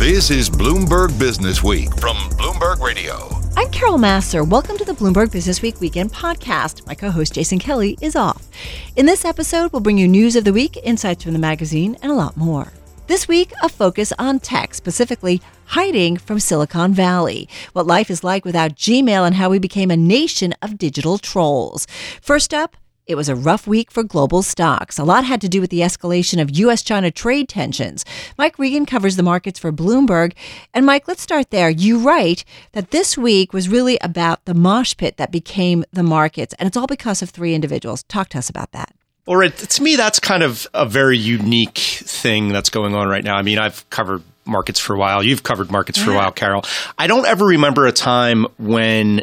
This is Bloomberg Businessweek from Bloomberg Radio. I'm Carol Masser. Welcome to the Bloomberg Businessweek Weekend podcast. My co host Jason Kelly is off. In this episode, we'll bring you news of the week, insights from the magazine, and a lot more. This week, a focus on tech, specifically hiding from Silicon Valley, what life is like without Gmail, and how we became a nation of digital trolls. First up, it was a rough week for global stocks. A lot had to do with the escalation of U.S. China trade tensions. Mike Regan covers the markets for Bloomberg. And Mike, let's start there. You write that this week was really about the mosh pit that became the markets, and it's all because of three individuals. Talk to us about that. Well, right, to me, that's kind of a very unique thing that's going on right now. I mean, I've covered markets for a while. You've covered markets for a while, Carol. I don't ever remember a time when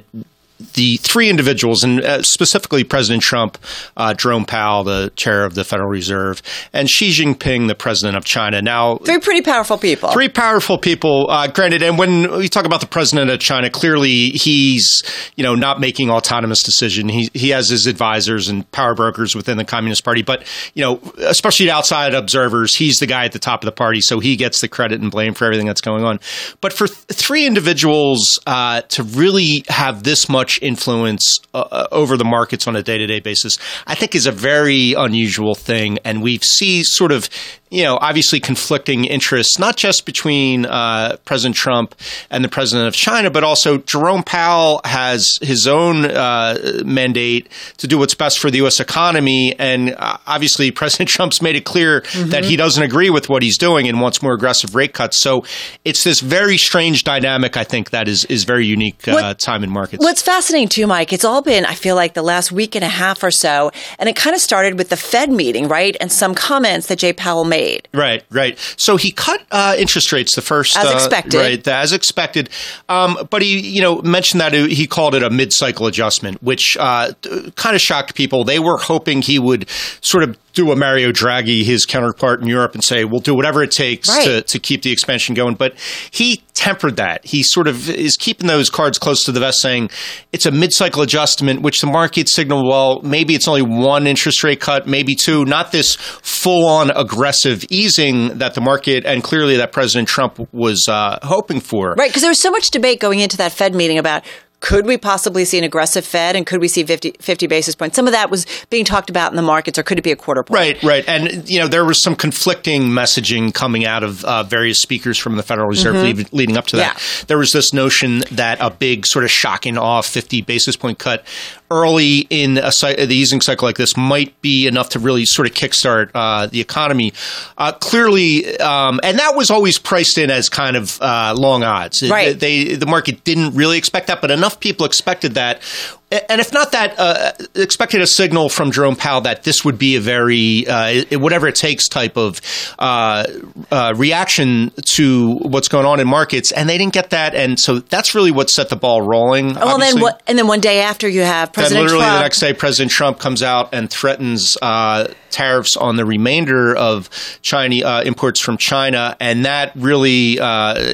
the three individuals, and uh, specifically President Trump, uh, Jerome Powell, the chair of the Federal Reserve, and Xi Jinping, the president of China. Now, three pretty powerful people. Three powerful people. Uh, granted, and when we talk about the president of China, clearly he's you know not making autonomous decision. He he has his advisors and power brokers within the Communist Party, but you know, especially outside observers, he's the guy at the top of the party, so he gets the credit and blame for everything that's going on. But for th- three individuals uh, to really have this much much influence uh, uh, over the markets on a day to day basis, I think is a very unusual thing. And we see sort of you know, obviously conflicting interests, not just between uh, President Trump and the president of China, but also Jerome Powell has his own uh, mandate to do what's best for the U.S. economy. And uh, obviously, President Trump's made it clear mm-hmm. that he doesn't agree with what he's doing and wants more aggressive rate cuts. So it's this very strange dynamic, I think, that is, is very unique uh, what, time in markets. What's fascinating, too, Mike, it's all been, I feel like, the last week and a half or so. And it kind of started with the Fed meeting, right? And some comments that Jay Powell made Right, right. So he cut uh, interest rates the first as uh, expected, right? As expected. Um, but he, you know, mentioned that he called it a mid-cycle adjustment, which uh, kind of shocked people. They were hoping he would sort of do a Mario Draghi, his counterpart in Europe, and say, we'll do whatever it takes right. to, to keep the expansion going. But he tempered that. He sort of is keeping those cards close to the vest, saying it's a mid cycle adjustment, which the market signaled, well, maybe it's only one interest rate cut, maybe two, not this full on aggressive easing that the market and clearly that President Trump was uh, hoping for. Right, because there was so much debate going into that Fed meeting about could we possibly see an aggressive Fed and could we see 50, 50, basis points? Some of that was being talked about in the markets, or could it be a quarter point? Right, right. And, you know, there was some conflicting messaging coming out of uh, various speakers from the Federal Reserve mm-hmm. leading up to that. Yeah. There was this notion that a big, sort of shocking off 50 basis point cut early in a, the easing cycle like this might be enough to really sort of kickstart uh, the economy. Uh, clearly, um, and that was always priced in as kind of uh, long odds. Right. They, the market didn't really expect that, but enough people expected that and if not that, uh, expected a signal from Jerome Powell that this would be a very uh, whatever it takes type of uh, uh, reaction to what's going on in markets, and they didn't get that, and so that's really what set the ball rolling. Well, obviously. then what, and then one day after you have President literally Trump. the next day, President Trump comes out and threatens uh, tariffs on the remainder of China uh, imports from China, and that really,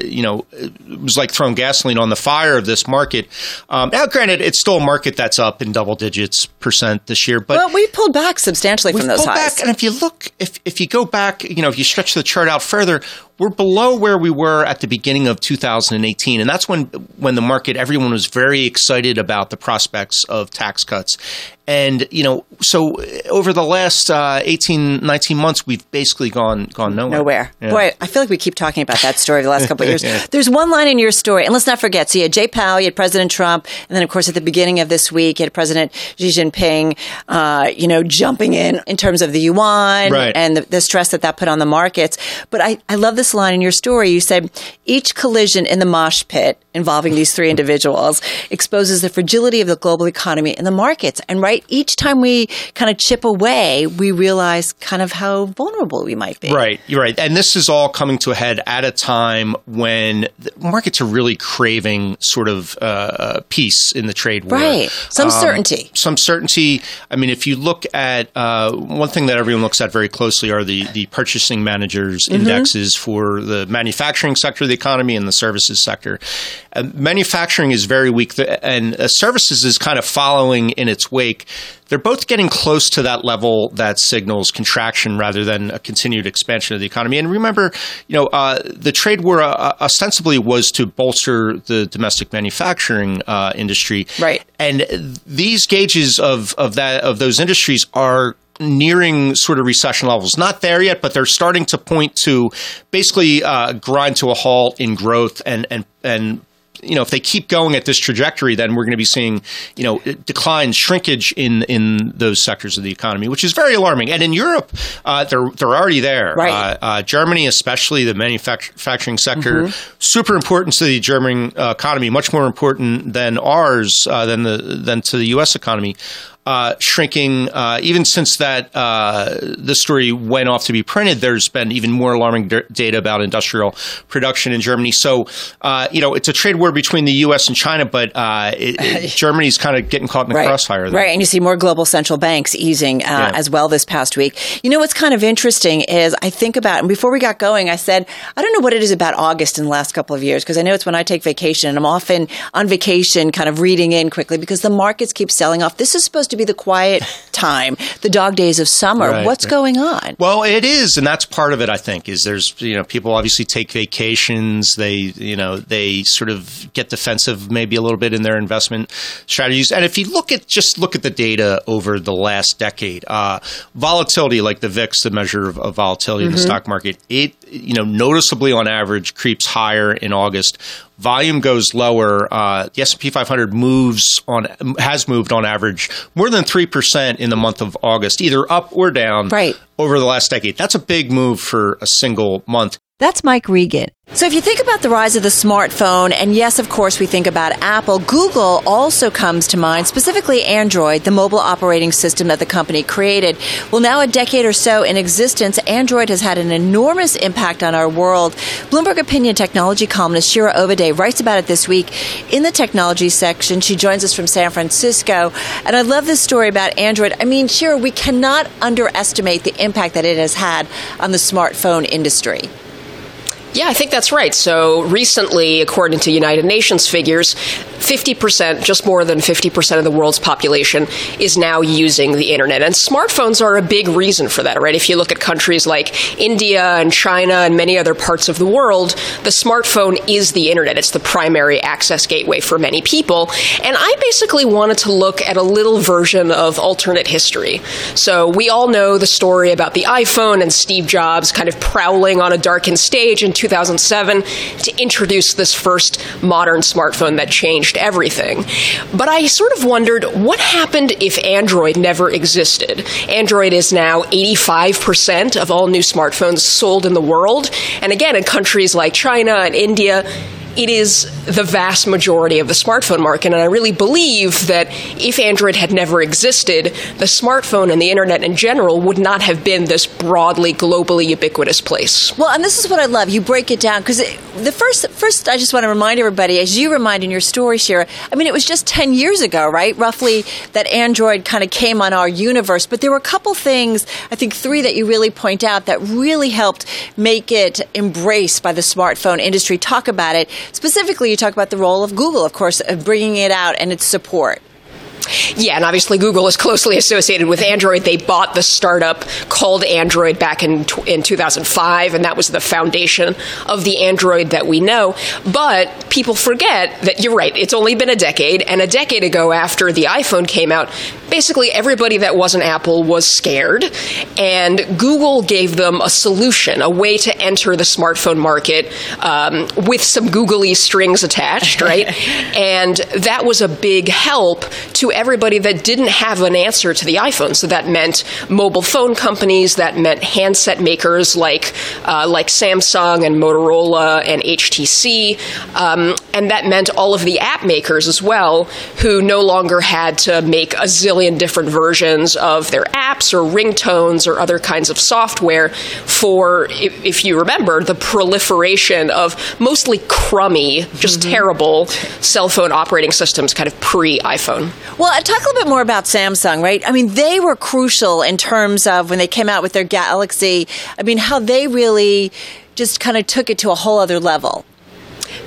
you know, was like throwing gasoline on the fire of this market. Um, now, granted, it's still a market market that's up in double digits percent this year. But well, we pulled back substantially from those highs. Back, and if you look, if if you go back, you know, if you stretch the chart out further, we're below where we were at the beginning of 2018 and that's when when the market everyone was very excited about the prospects of tax cuts and you know so over the last uh, 18 19 months we've basically gone gone nowhere nowhere yeah. boy i feel like we keep talking about that story the last couple of years yeah. there's one line in your story and let's not forget so you had jay powell you had president trump and then of course at the beginning of this week you had president xi jinping uh, you know jumping in in terms of the yuan right. and the, the stress that that put on the markets but i, I love this line in your story. You said each collision in the mosh pit involving these three individuals exposes the fragility of the global economy and the markets. And right, each time we kind of chip away, we realize kind of how vulnerable we might be. Right, you're right. And this is all coming to a head at a time when markets are really craving sort of uh, peace in the trade war. Right, some um, certainty. Some certainty. I mean, if you look at uh, one thing that everyone looks at very closely are the, the purchasing managers mm-hmm. indexes for for the manufacturing sector of the economy and the services sector. Uh, manufacturing is very weak, and uh, services is kind of following in its wake. They're both getting close to that level that signals contraction rather than a continued expansion of the economy. And remember, you know, uh, the trade war uh, ostensibly was to bolster the domestic manufacturing uh, industry, right? And these gauges of of that of those industries are nearing sort of recession levels. Not there yet, but they're starting to point to basically uh, grind to a halt in growth and and and you know, if they keep going at this trajectory, then we're going to be seeing, you know, declines, shrinkage in in those sectors of the economy, which is very alarming. And in Europe, uh, they're they're already there. Right. Uh, uh, Germany, especially the manufacturing sector, mm-hmm. super important to the German uh, economy, much more important than ours uh, than the than to the U.S. economy uh, shrinking. Uh, even since that uh, the story went off to be printed, there's been even more alarming d- data about industrial production in Germany. So, uh, you know, it's a trade war between the U.S. and China, but uh, it, it, Germany's kind of getting caught in the right. crossfire. There. Right, and you see more global central banks easing uh, yeah. as well this past week. You know what's kind of interesting is I think about, and before we got going, I said I don't know what it is about August in the last couple of years because I know it's when I take vacation, and I'm often on vacation, kind of reading in quickly because the markets keep selling off. This is supposed to be the quiet time, the dog days of summer. Right, What's right. going on? Well, it is, and that's part of it. I think is there's you know people obviously take vacations. They you know they sort of get defensive maybe a little bit in their investment strategies. And if you look at just look at the data over the last decade, uh, volatility like the VIX, the measure of, of volatility mm-hmm. in the stock market, it you know noticeably on average creeps higher in August volume goes lower. Uh, the S and P 500 moves on has moved on average more than three percent in the month of August, either up or down. Right. Over the last decade, that's a big move for a single month. That's Mike Regan. So, if you think about the rise of the smartphone, and yes, of course, we think about Apple, Google also comes to mind, specifically Android, the mobile operating system that the company created. Well, now a decade or so in existence, Android has had an enormous impact on our world. Bloomberg Opinion technology columnist Shira Ovide writes about it this week in the technology section. She joins us from San Francisco. And I love this story about Android. I mean, Shira, we cannot underestimate the impact that it has had on the smartphone industry. Yeah, I think that's right. So recently, according to United Nations figures, 50%, just more than 50% of the world's population is now using the internet. And smartphones are a big reason for that, right? If you look at countries like India and China and many other parts of the world, the smartphone is the internet. It's the primary access gateway for many people. And I basically wanted to look at a little version of alternate history. So we all know the story about the iPhone and Steve Jobs kind of prowling on a darkened stage in 2007 to introduce this first modern smartphone that changed everything. But I sort of wondered what happened if Android never existed. Android is now 85% of all new smartphones sold in the world. And again, in countries like China and India, it is the vast majority of the smartphone market. And I really believe that if Android had never existed, the smartphone and the internet in general would not have been this broadly, globally ubiquitous place. Well, and this is what I love. You break it down because the first, first, I just want to remind everybody, as you remind in your story, Shira, I mean, it was just 10 years ago, right? Roughly that Android kind of came on our universe. But there were a couple things, I think three that you really point out that really helped make it embraced by the smartphone industry. Talk about it. Specifically, you talk about the role of Google, of course, of bringing it out and its support. Yeah, and obviously Google is closely associated with Android. They bought the startup called Android back in in 2005, and that was the foundation of the Android that we know. But people forget that you're right. It's only been a decade, and a decade ago, after the iPhone came out, basically everybody that wasn't Apple was scared, and Google gave them a solution, a way to enter the smartphone market um, with some googly strings attached, right? and that was a big help to everybody that didn't have an answer to the iPhone. So that meant mobile phone companies, that meant handset makers like uh, like Samsung and Motorola and HTC, um, and that meant all of the app makers as well, who no longer had to make a zillion different versions of their apps or ringtones or other kinds of software for, if, you remember, the proliferation of mostly crummy, just mm-hmm. terrible cell phone operating systems, kind of pre iPhone. Well, uh, talk a little bit more about Samsung, right? I mean, they were crucial in terms of when they came out with their Galaxy. I mean, how they really just kind of took it to a whole other level.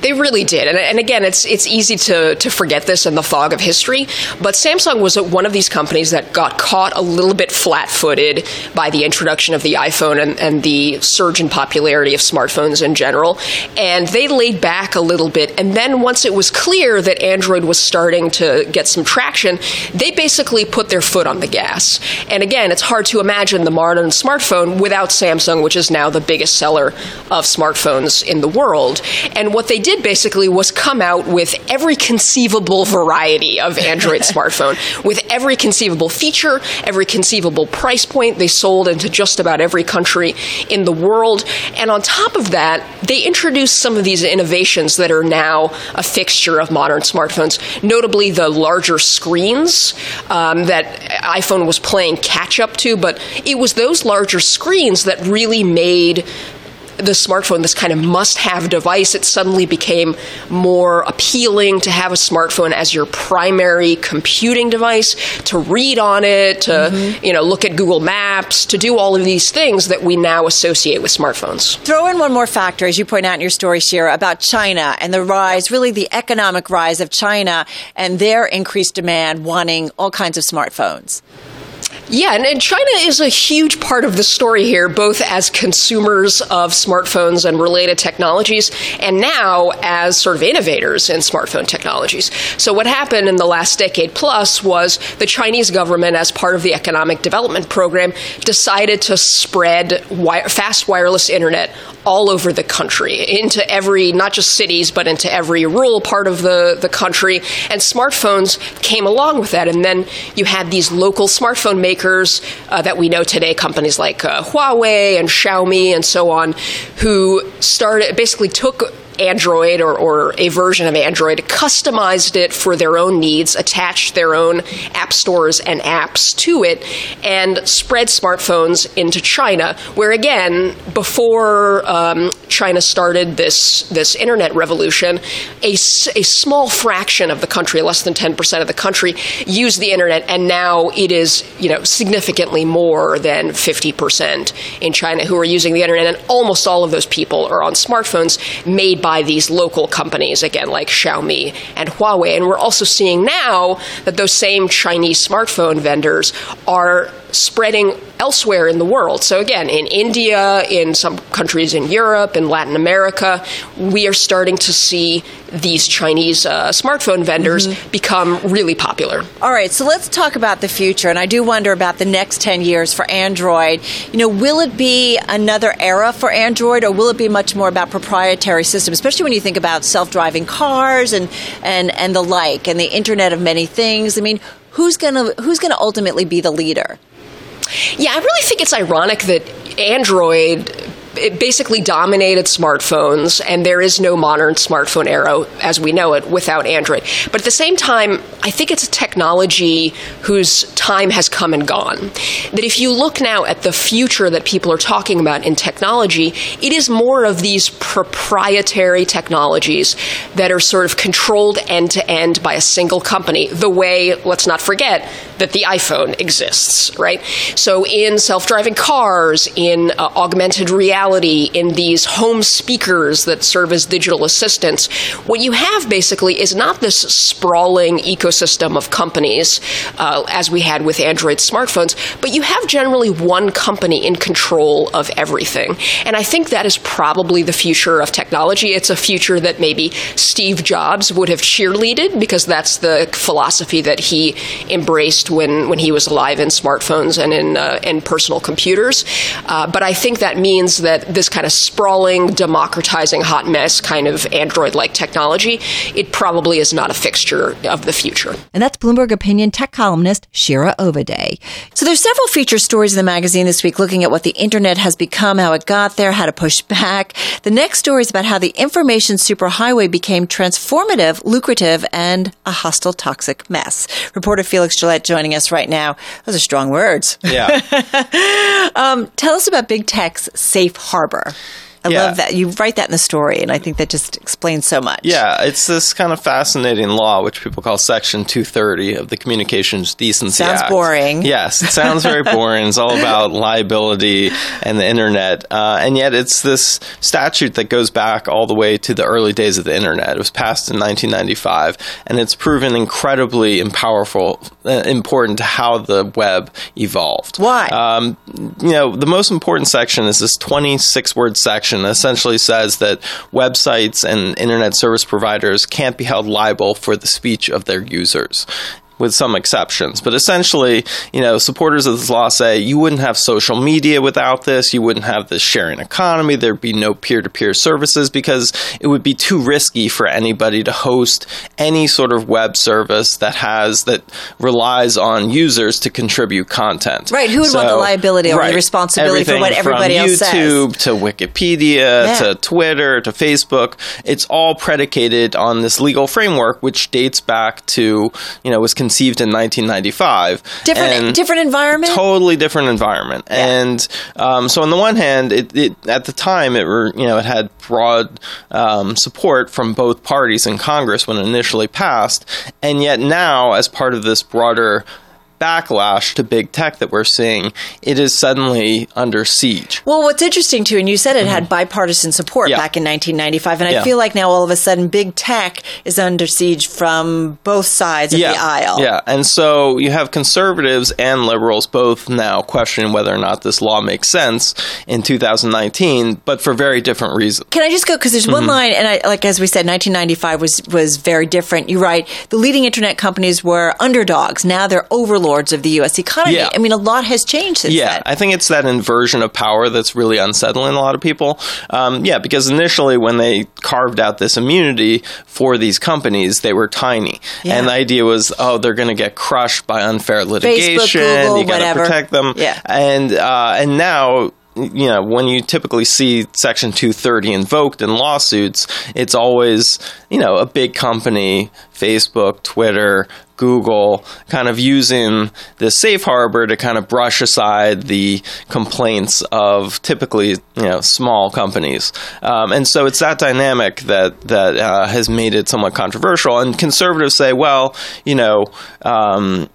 They really did, and, and, again, it's it's easy to to forget this in the fog of history. But Samsung was one of these companies that got caught a little bit flat-footed by the introduction of the iPhone and, and the surge in popularity of smartphones in general, and they laid back a little bit. And then once it was clear that Android was starting to get some traction, they basically put their foot on the gas. And again, it's hard to imagine the modern smartphone without Samsung, which is now the biggest seller of smartphones in the world. And what they did basically was come out with every conceivable variety of Android smartphone, with every conceivable feature, every conceivable price point. They sold into just about every country in the world. And on top of that, they introduced some of these innovations that are now a fixture of modern smartphones, notably the larger screens um, that iPhone was playing catch up to. But it was those larger screens that really made the smartphone this kind of must have device, it suddenly became more appealing to have a smartphone as your primary computing device, to read on it, to mm-hmm. you know look at Google Maps, to do all of these things that we now associate with smartphones. Throw in one more factor, as you point out in your story, Shira, about China and the rise, really the economic rise of China and their increased demand wanting all kinds of smartphones. Yeah, and, and, China is a huge part of the story here, both as consumers of smartphones and related technologies, and now as sort of innovators in smartphone technologies. So, what happened in the last decade plus was the Chinese government, as part of the Economic Development Program, decided to spread fast wireless internet all over the country, into every, not just cities, but into every rural part of the, the country. And smartphones came along with that. And then you had these local smartphone makers uh, that we know today, companies like uh, Huawei and Xiaomi and so on, who started, basically took Android or, or a version of Android, customized it for their own needs, attached their own app stores and apps to it, and spread smartphones into China, where again, before um, China started this, this internet revolution, a, a small fraction of the country, less than 10% of the country, used the internet, and now it is you know, significantly more than 50% in China who are using the internet, and almost all of those people are on smartphones made by these local companies, again, like Xiaomi and Huawei. And we're also seeing now that those same Chinese smartphone vendors are spreading elsewhere in the world. So, again, in India, in some countries in Europe, in Latin America, we are starting to see these Chinese uh, smartphone vendors mm-hmm. become really popular. All right, so let's talk about the future. And I do wonder about the next 10 years for Android. You know, will it be another era for Android or will it be much more about proprietary systems, especially when you think about self driving cars and, and, and the like and the Internet of Many Things? I mean, who's going to who's going to ultimately be the leader? Yeah, I really think it's ironic that Android it basically dominated smartphones, and there is no modern smartphone era as we know it without Android. But at the same time, I think it's a technology whose time has come and gone. That if you look now at the future that people are talking about in technology, it is more of these proprietary technologies that are sort of controlled end to end by a single company, the way, let's not forget, that the iPhone exists, right? So in self driving cars, in uh, augmented reality, reality in these home speakers that serve as digital assistants, what you have basically is not this sprawling ecosystem of companies uh, as we had with Android smartphones, but you have generally one company in control of everything. And I think that is probably the future of technology. It's a future that maybe Steve Jobs would have cheerleaded because that's the philosophy that he embraced when, when he was alive in smartphones and in, uh, in personal computers. Uh, but I think that means that that this kind of sprawling, democratizing hot mess kind of Android like technology, it probably is not a fixture of the future. And that's Bloomberg Opinion tech columnist Shira Ovide. So there's several feature stories in the magazine this week looking at what the internet has become, how it got there, how to push back. The next story is about how the information superhighway became transformative, lucrative, and a hostile, toxic mess. Reporter Felix Gillette joining us right now. Those are strong words. Yeah. um, tell us about big tech's safe harbor. I Yeah. love that. You write that in the story, and I think that just explains so much. Yeah, it's this kind of fascinating law, which people call Section 230 of the Communications Decency Sounds Act. boring. Yes, it sounds very boring. It's all about liability and the internet. Uh, and yet, it's this statute that goes back all the way to the early days of the internet. It was passed in 1995, and it's proven incredibly and powerful, uh, important to how the web evolved. Why? Um, you know, the most important section is this 26 word section essentially says that websites and internet service providers can't be held liable for the speech of their users. With some exceptions. But essentially, you know, supporters of this law say you wouldn't have social media without this, you wouldn't have this sharing economy, there'd be no peer to peer services because it would be too risky for anybody to host any sort of web service that has, that relies on users to contribute content. Right, who would want the liability or the responsibility for what everybody else says? YouTube to Wikipedia Yeah. to Twitter to Facebook. It's all predicated on this legal framework, which dates back to, you know, was conceived in 1995. Different, different environment. Totally different environment, and um, so on the one hand, it, it at the time it were you know it had broad um, support from both parties in Congress when it initially passed, and yet now as part of this broader backlash to big tech that we're seeing, it is suddenly under siege. Well, what's interesting too, and you said it had bipartisan support Mm-hmm. Yeah. back in 1995, and I feel like now all of a sudden big tech is under siege from both sides of the aisle. Yeah, and so you have conservatives and liberals both now questioning whether or not this law makes sense in 2019, but for very different reasons. Can I just go because there's Mm-hmm. one line, and I, like as we said, 1995 was was very different. You write the leading internet companies were underdogs. Now they're overlords of the U.S. economy. Yeah. I mean, a lot has changed since Yeah, then. I think it's that inversion of power that's really unsettling a lot of people. Um, yeah, because initially when they carved out this immunity for these companies, they were tiny, Yeah. and the idea was, oh, they're going to get crushed by unfair litigation. Google, you got to protect them. Yeah. and uh, and now. You know, when you typically see Section 230 invoked in lawsuits, it's always, you know, a big company, Facebook, Twitter, Google, kind of using the safe harbor to kind of brush aside the complaints of typically you know small companies, um, and so it's that dynamic that that uh, has made it somewhat controversial. And conservatives say, well, you know. Um,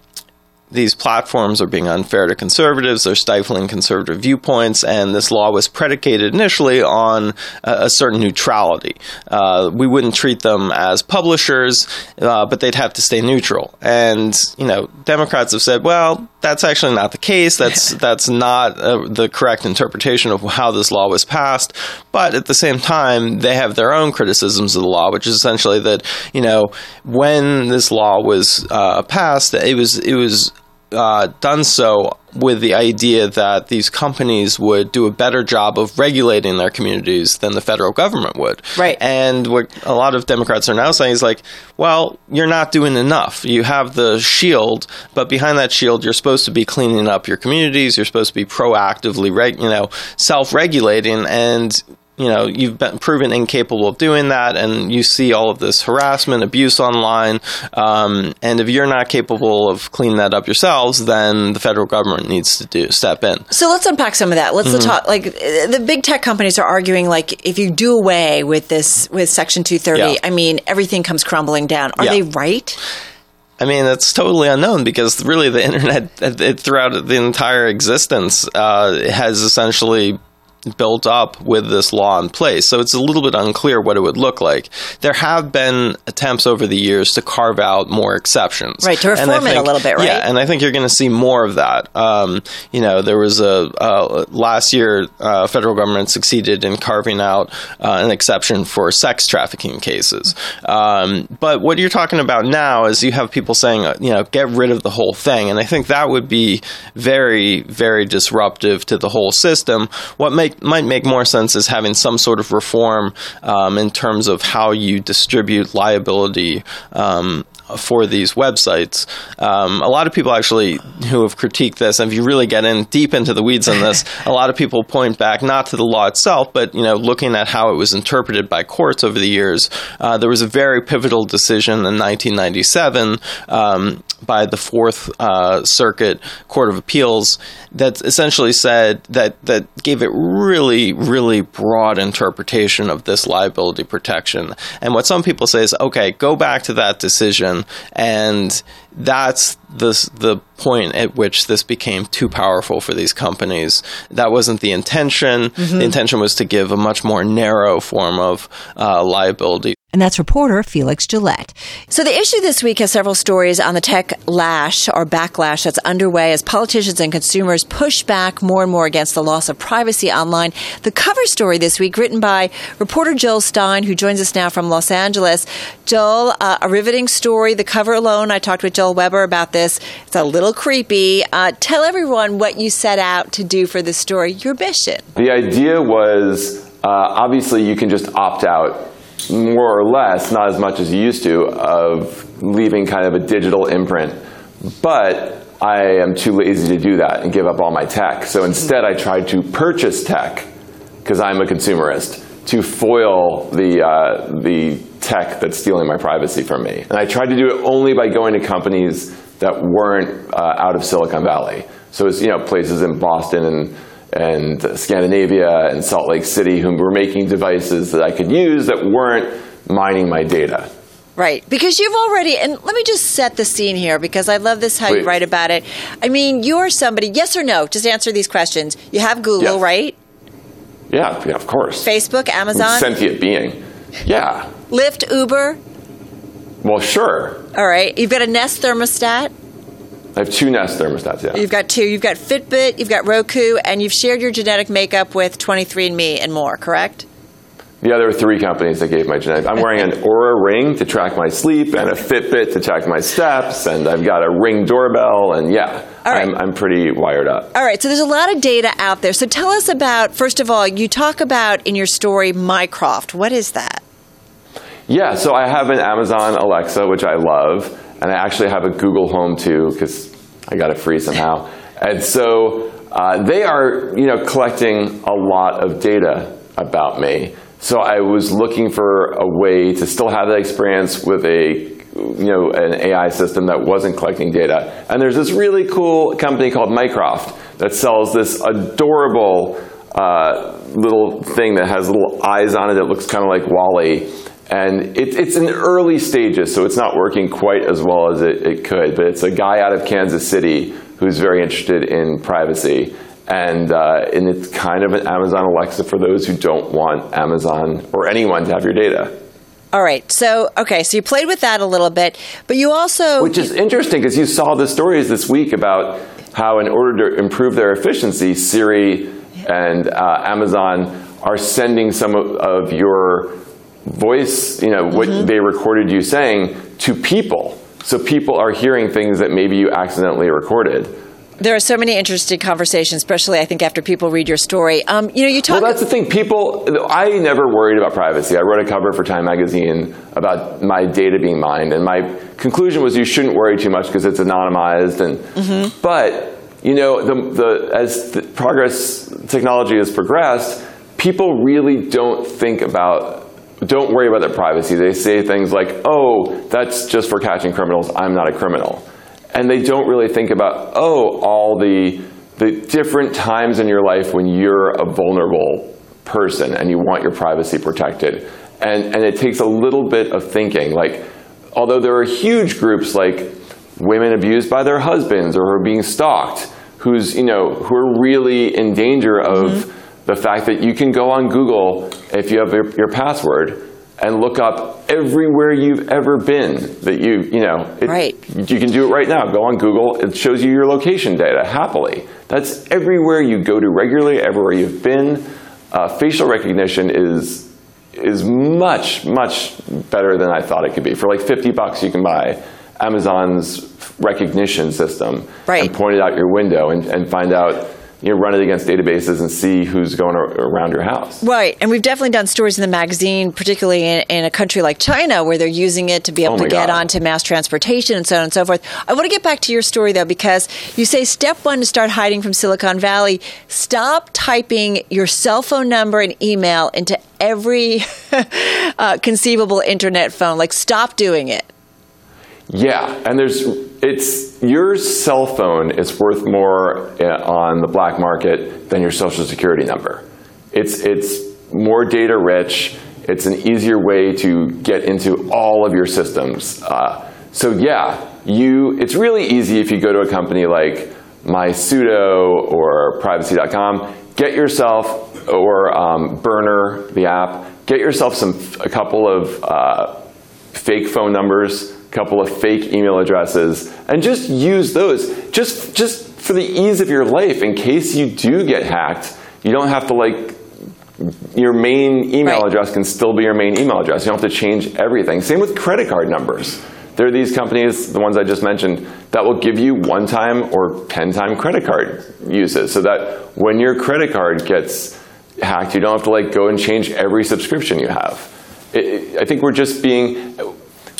these platforms are being unfair to conservatives. They're stifling conservative viewpoints, and this law was predicated initially on a, a certain neutrality. Uh, we wouldn't treat them as publishers, uh, but they'd have to stay neutral. And you know, Democrats have said, well, that's actually not the case. That's that's not uh, the correct interpretation of how this law was passed. But at the same time, they have their own criticisms of the law, which is essentially that you know when this law was uh, passed, it was it was uh, done so with the idea that these companies would do a better job of regulating their communities than the federal government would. Right. And what a lot of Democrats are now saying is like, well, you're not doing enough. You have the shield, but behind that shield, you're supposed to be cleaning up your communities. You're supposed to be proactively, reg- you know, self-regulating, and you know you've been proven incapable of doing that, and you see all of this harassment, abuse online. Um, and if you're not capable of cleaning that up yourselves, then the federal government needs to do step in. So let's unpack some of that. Let's Mm-hmm. talk. Like the big tech companies are arguing, like if you do away with this with Section 230, Yeah. I mean everything comes crumbling down. Are Yeah. they right? I mean, that's totally unknown because really the internet, throughout the entire existence, uh, has essentially built up with this law in place. So it's a little bit unclear what it would look like. There have been attempts over the years to carve out more exceptions. Right, to reform it a little bit, right? Yeah, and I think you're going to see more of that. Um, you know, there was a uh, last year, uh, federal government succeeded in carving out uh, an exception for sex trafficking cases. Um, but what you're talking about now is you have people saying, uh, you know, get rid of the whole thing, and I think that would be very, very disruptive to the whole system. What make, might make more sense as having some sort of reform um, in terms of how you distribute liability. Um, for these websites. Um, a lot of people actually who have critiqued this, and if you really get in deep into the weeds on this, a lot of people point back not to the law itself, but you know, looking at how it was interpreted by courts over the years. Uh, there was a very pivotal decision in 1997 um, by the Fourth uh, Circuit Court of Appeals that essentially said that that gave it really, really broad interpretation of this liability protection. And what some people say is, okay, go back to that decision, and that's the the point at which this became too powerful for these companies. That wasn't the intention. Mm-hmm. The intention was to give a much more narrow form of uh, liability and that's reporter Felix Gillette. So the issue this week has several stories on the tech lash or backlash that's underway as politicians and consumers push back more and more against the loss of privacy online. The cover story this week, written by reporter Joel Stein, who joins us now from Los Angeles. Joel, uh, a riveting story. The cover alone, I talked with Joel Weber about this. It's a little creepy. Uh, tell everyone what you set out to do for this story, your mission. The idea was uh, obviously you can just opt out more or less, not as much as you used to, of leaving kind of a digital imprint. But I am too lazy to do that and give up all my tech. So instead, I tried to purchase tech because I'm a consumerist to foil the uh, the tech that's stealing my privacy from me. And I tried to do it only by going to companies that weren't uh, out of Silicon Valley. So it's you know places in Boston and and Scandinavia and Salt Lake City who were making devices that I could use that weren't mining my data. Right, because you've already, and let me just set the scene here because I love this how Please. you write about it. I mean, you're somebody, yes or no, just answer these questions. You have Google, yes. right? Yeah, yeah, of course. Facebook, Amazon? Sentient being. Yeah. Lyft, Uber? Well, sure. All right. You've got a Nest thermostat? I have two Nest thermostats, yeah. You've got two. You've got Fitbit, you've got Roku, and you've shared your genetic makeup with 23andMe and more, correct? The other three companies that gave my genetic. I'm wearing an Oura ring to track my sleep and a Fitbit to track my steps, and I've got a Ring doorbell, and yeah, right. I'm, I'm pretty wired up. All right, so there's a lot of data out there. So tell us about, first of all, you talk about in your story Mycroft. What is that? Yeah, so I have an Amazon Alexa, which I love and I actually have a Google Home too because I got it free somehow. And so uh, they are, you know, collecting a lot of data about me. So I was looking for a way to still have that experience with a, you know, an AI system that wasn't collecting data. And there's this really cool company called Mycroft that sells this adorable uh, little thing that has little eyes on it that looks kind of like WALL-E and it, it's in early stages, so it's not working quite as well as it, it, could. But it's a guy out of Kansas City who's very interested in privacy. And, uh, and it's kind of an Amazon Alexa for those who don't want Amazon or anyone to have your data. All right. So, okay. So you played with that a little bit, but you also. Which is interesting because you saw the stories this week about how, in order to improve their efficiency, Siri and uh, Amazon are sending some of, of your voice, you know, what mm-hmm. they recorded you saying to people. So people are hearing things that maybe you accidentally recorded. There are so many interesting conversations, especially I think after people read your story. Um, you know, you talk. Well, that's the thing. People, I never worried about privacy. I wrote a cover for Time magazine about my data being mined, and my conclusion was you shouldn't worry too much because it's anonymized. And mm-hmm. but you know, the, the, as the progress technology has progressed, people really don't think about don't worry about their privacy. They say things like, oh, that's just for catching criminals. I'm not a criminal. And they don't really think about, oh, all the, the different times in your life when you're a vulnerable person and you want your privacy protected. And, and it takes a little bit of thinking. Like, although there are huge groups like women abused by their husbands or who are being stalked, who's, you know, who are really in danger of mm-hmm the fact that you can go on Google if you have your, your password and look up everywhere you've ever been that you you know it, right. you can do it right now go on google it shows you your location data happily that's everywhere you go to regularly everywhere you've been uh, facial recognition is is much much better than i thought it could be for like 50 bucks you can buy amazon's Rekognition system right. and point it out your window and, and find out you know, run it against databases and see who's going around your house. Right. And we've definitely done stories in the magazine, particularly in, in a country like China, where they're using it to be able oh to get God. onto mass transportation and so on and so forth. I want to get back to your story, though, because you say step one to start hiding from Silicon Valley stop typing your cell phone number and email into every uh, conceivable internet phone. Like, stop doing it. Yeah, and there's it's your cell phone is worth more uh, on the black market than your social security number. It's it's more data rich. It's an easier way to get into all of your systems. Uh, so yeah, you. It's really easy if you go to a company like MySudo or Privacy.com. Get yourself or um, Burner, the app. Get yourself some a couple of uh, fake phone numbers, couple of fake email addresses, and just use those. Just just for the ease of your life, in case you do get hacked, you don't have to like your main email Right. address can still be your main email address. You don't have to change everything. Same with credit card numbers. There are these companies, the ones I just mentioned, that will give you one time or 10 time credit card uses so that when your credit card gets hacked, you don't have to like go and change every subscription you have. It, it- I think we're just being,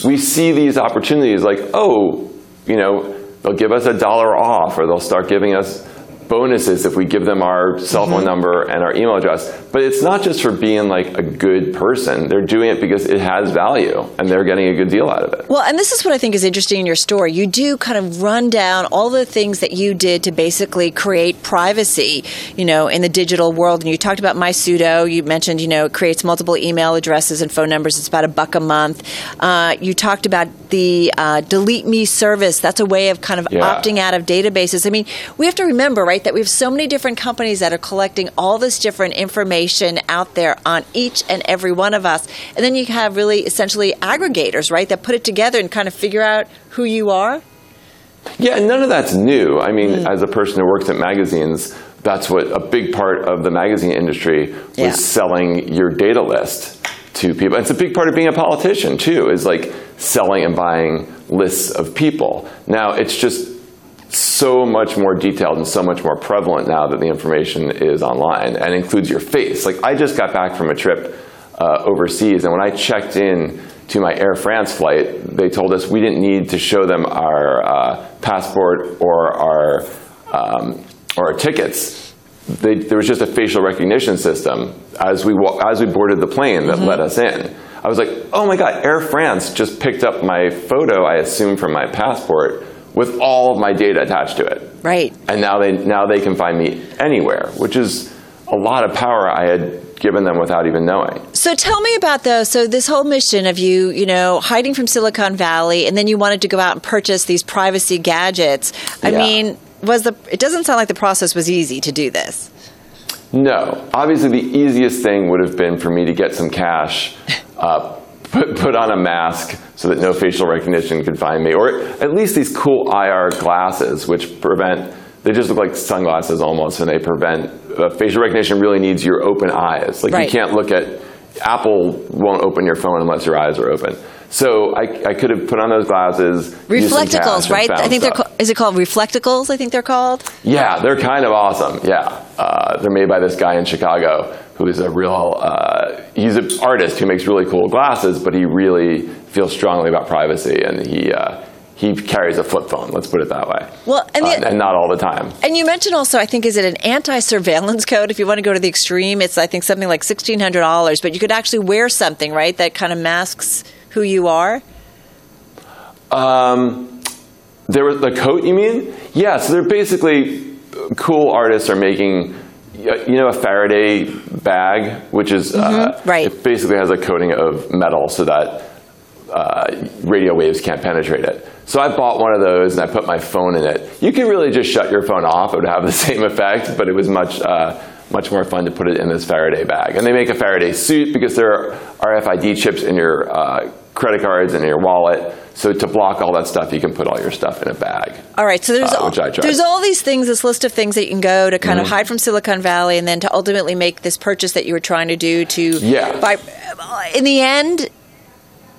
we see these opportunities like, oh, you know, they'll give us a dollar off or they'll start giving us bonuses if we give them our cell phone number and our email address. But it's not just for being like a good person. They're doing it because it has value and they're getting a good deal out of it. Well, and this is what I think is interesting in your story. You do kind of run down all the things that you did to basically create privacy, you know, in the digital world. And you talked about MySudo. You mentioned, you know, it creates multiple email addresses and phone numbers. It's about a buck a month. Uh, you talked about the uh, Delete Me service. That's a way of kind of Yeah. opting out of databases. I mean, we have to remember, right, that we have so many different companies that are collecting all this different information out there on each and every one of us. And then you have really essentially aggregators, right, that put it together and kind of figure out who you are. Yeah, and none of that's new. I mean, mm. as a person who works at magazines, that's what a big part of the magazine industry was Yeah. selling your data list to people. It's a big part of being a politician too, is like selling and buying lists of people. Now it's just so much more detailed and so much more prevalent now that the information is online and includes your face. Like I just got back from a trip uh, overseas, and when I checked in to my Air France flight, they told us we didn't need to show them our uh, passport or our um, or our tickets. They, there was just a facial recognition system as we as we boarded the plane that let us in. I was like, oh my god, Air France just picked up my photo, I assume from my passport, with all of my data attached to it Right. and now they now they can find me anywhere, which is a lot of power I had given them without even knowing. So tell me about though. So this whole mission of you, you know, hiding from Silicon Valley, and then you wanted to go out and purchase these privacy gadgets. I Yeah. mean, was the? It doesn't sound like the process was easy to do this. No, obviously the easiest thing would have been for me to get some cash, uh, put put on a mask so that no facial recognition could find me, or at least these cool IR glasses which prevent. They just look like sunglasses almost, and they prevent uh, facial recognition. Really needs your open eyes. Like Right. you can't look at Apple won't open your phone unless your eyes are open. So I, I could have put on those glasses. Reflectacles, right? I think they're. stuff. Ca- is it called reflectacles? I think they're called. Yeah, they're kind of awesome. Yeah, uh, they're made by this guy in Chicago who is a real. Uh, he's an artist who makes really cool glasses, but he really feels strongly about privacy, and he uh, he carries a flip phone. Let's put it that way. Well, and the- Uh, and not all the time. And you mentioned also, I think, is it an anti-surveillance code? If you want to go to the extreme, it's I think something like sixteen hundred dollars. But you could actually wear something, right, that kind of masks who you are. Um, there was the coat. You mean? Yeah. So they're basically cool artists are making. You know, a Faraday bag, which is uh, right. It basically has a coating of metal so that uh, radio waves can't penetrate it. So I bought one of those and I put my phone in it. You can really just shut your phone off; it would have the same effect, but it was much. Uh, much more fun to put it in this Faraday bag. And they make a Faraday suit because there are RFID chips in your uh, credit cards and in your wallet. So to block all that stuff, you can put all your stuff in a bag. All right, so there's Uh, all, which I tried. there's all these things, this list of things that you can go to kind of Mm-hmm. hide from Silicon Valley, and then to ultimately make this purchase that you were trying to do to. Yeah. Buy, in the end,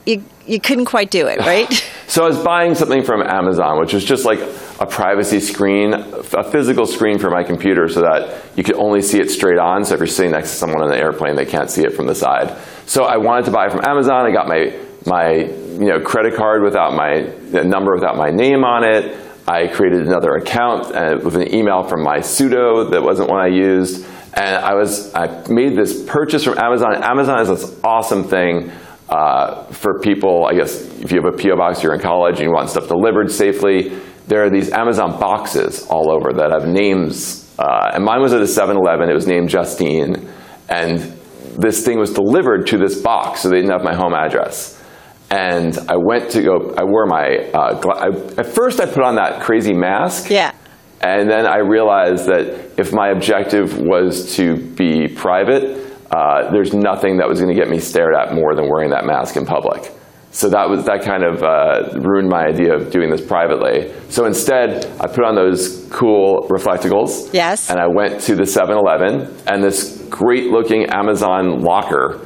you you couldn't quite do it, right? So I was buying something from Amazon, which was just like a privacy screen, a physical screen for my computer so that you could only see it straight on. So if you're sitting next to someone on the airplane, they can't see it from the side. So I wanted to buy it from Amazon. I got my, my you know, credit card without my number without my name on it. I created another account uh, with an email from MySudo that wasn't one I used. And I was I made this purchase from Amazon. Amazon is this awesome thing uh, for people, I guess, if you have a PO box, you're in college, and you want stuff delivered safely. There are these Amazon boxes all over that have names. Uh, and mine was at a 7 Eleven. It was named Justine. and this thing was delivered to this box, so they didn't have my home address. And I went to go. I wore my. Uh, gla- I, at first, I put on that crazy mask. Yeah. And then I realized that if my objective was to be private, uh, there's nothing that was going to get me stared at more than wearing that mask in public. So that was that kind of uh, ruined my idea of doing this privately. So instead, I put on those cool reflectacles. Yes. And I went to the 7-Eleven, and this great-looking Amazon locker,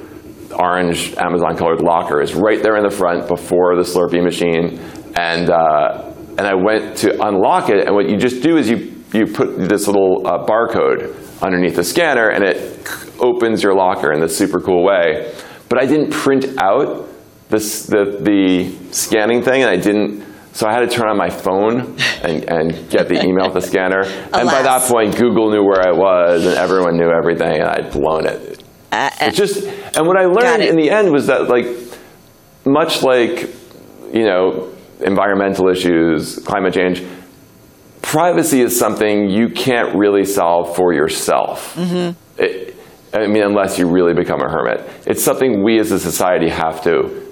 orange Amazon-colored locker, is right there in the front before the Slurpee machine. And uh, and I went to unlock it, and what you just do is you you put this little uh, barcode underneath the scanner, and it opens your locker in this super cool way. But I didn't print out this, the the scanning thing, and I didn't. So I had to turn on my phone and, and get the email with the scanner. And by that point, Google knew where I was, and everyone knew everything, and I'd blown it. It's just, and what I learned in the end was that, like, much like, you know, environmental issues, climate change, privacy is something you can't really solve for yourself. Mm-hmm. It, I mean, unless you really become a hermit. It's something we as a society have to,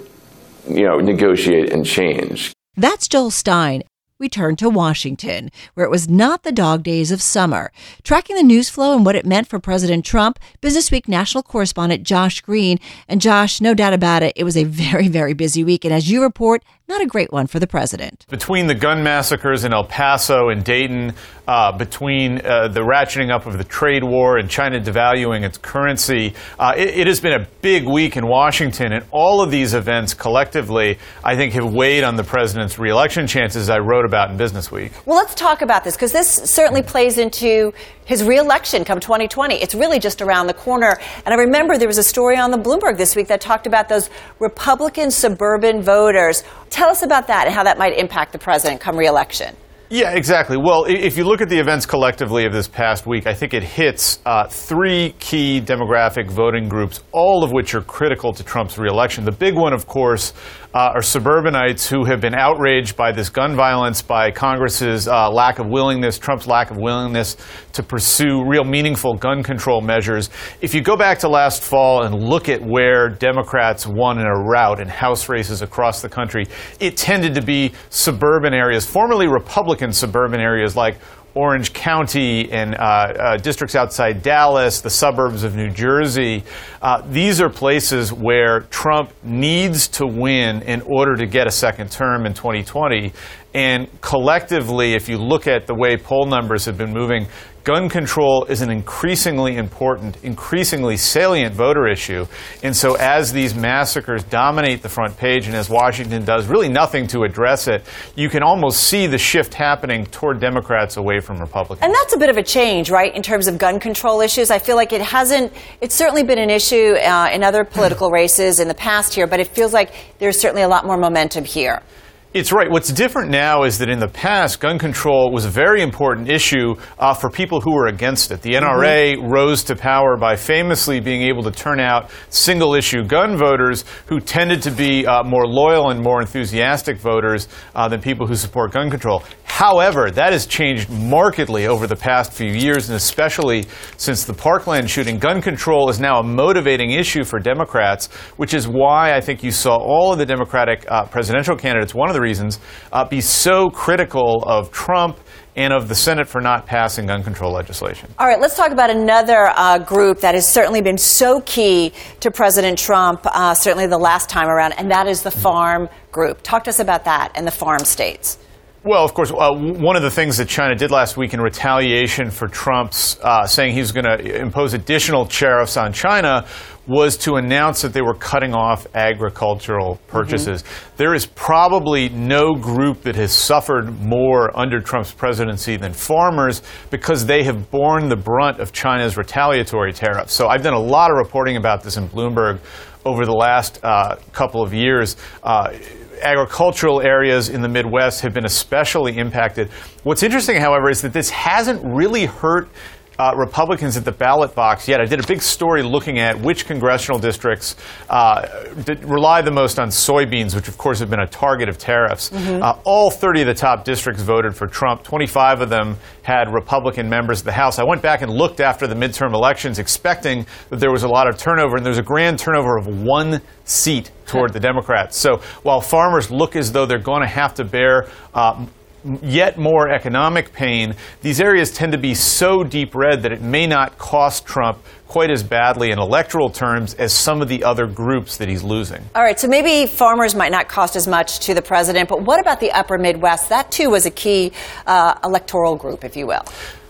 you know, negotiate and change. That's Joel Stein. We turned to Washington, where it was not the dog days of summer. Tracking the news flow and what it meant for President Trump, Businessweek national correspondent Josh Green. And Josh, no doubt about it, it was a very, very busy week. And as you report, not a great one for the president. Between the gun massacres in El Paso and Dayton, uh, between uh, the ratcheting up of the trade war and China devaluing its currency, uh, it, it has been a big week in Washington. And all of these events collectively, I think, have weighed on the president's reelection chances, I wrote about in Businessweek. Well, let's talk about this because this certainly plays into his reelection come 2020. It's really just around the corner. And I remember there was a story on the Bloomberg this week that talked about those Republican suburban voters. Tell us about that and how that might impact the president come reelection. Yeah, exactly. Well, if you look at the events collectively of this past week, I think it hits uh, three key demographic voting groups, all of which are critical to Trump's reelection. The big one, of course, uh, are suburbanites who have been outraged by this gun violence, by Congress's uh, lack of willingness, Trump's lack of willingness to pursue real meaningful gun control measures. If you go back to last fall and look at where Democrats won in a rout in House races across the country, it tended to be suburban areas, formerly Republican suburban areas like Orange County and uh, uh, districts outside Dallas, the suburbs of New Jersey. Uh, these are places where Trump needs to win in order to get a second term in 2020. And collectively, if you look at the way poll numbers have been moving, gun control is an increasingly important, increasingly salient voter issue. And so, as these massacres dominate the front page, and as Washington does really nothing to address it, you can almost see the shift happening toward Democrats away from Republicans. And that's a bit of a change, right, in terms of gun control issues. I feel like it hasn't, it's certainly been an issue uh, in other political races in the past here, but it feels like there's certainly a lot more momentum here. It's right. What's different now is that in the past, gun control was a very important issue uh, for people who were against it. The NRA rose to power by famously being able to turn out single issue gun voters who tended to be uh, more loyal and more enthusiastic voters uh, than people who support gun control. However, that has changed markedly over the past few years, and especially since the Parkland shooting. Gun control is now a motivating issue for Democrats, which is why I think you saw all of the Democratic uh, presidential candidates, one of the reasons, uh, be so critical of Trump and of the Senate for not passing gun control legislation. All right, let's talk about another uh, group that has certainly been so key to President Trump, uh, certainly the last time around, and that is the farm group. Talk to us about that and the farm states. Well, of course, uh, one of the things that China did last week in retaliation for Trump's uh, saying he was going to impose additional tariffs on China was to announce that they were cutting off agricultural purchases. There is probably no group that has suffered more under Trump's presidency than farmers because they have borne the brunt of China's retaliatory tariffs. So I've done a lot of reporting about this in Bloomberg over the last uh, couple of years. Uh, agricultural areas in the Midwest have been especially impacted. What's interesting, however, is that this hasn't really hurt uh, Republicans at the ballot box yet. I did a big story looking at which congressional districts uh, rely the most on soybeans, which of course have been a target of tariffs. Mm-hmm. Uh, all 30 of the top districts voted for Trump. 25 of them had Republican members of the House. I went back and looked after the midterm elections, expecting that there was a lot of turnover, and there's a grand turnover of one seat toward the Democrats. So while farmers look as though they're going to have to bear uh, yet more economic pain, these areas tend to be so deep red that it may not cost Trump quite as badly in electoral terms as some of the other groups that he's losing. All right, so maybe farmers might not cost as much to the president, but what about the upper Midwest? That too was a key uh, electoral group, if you will.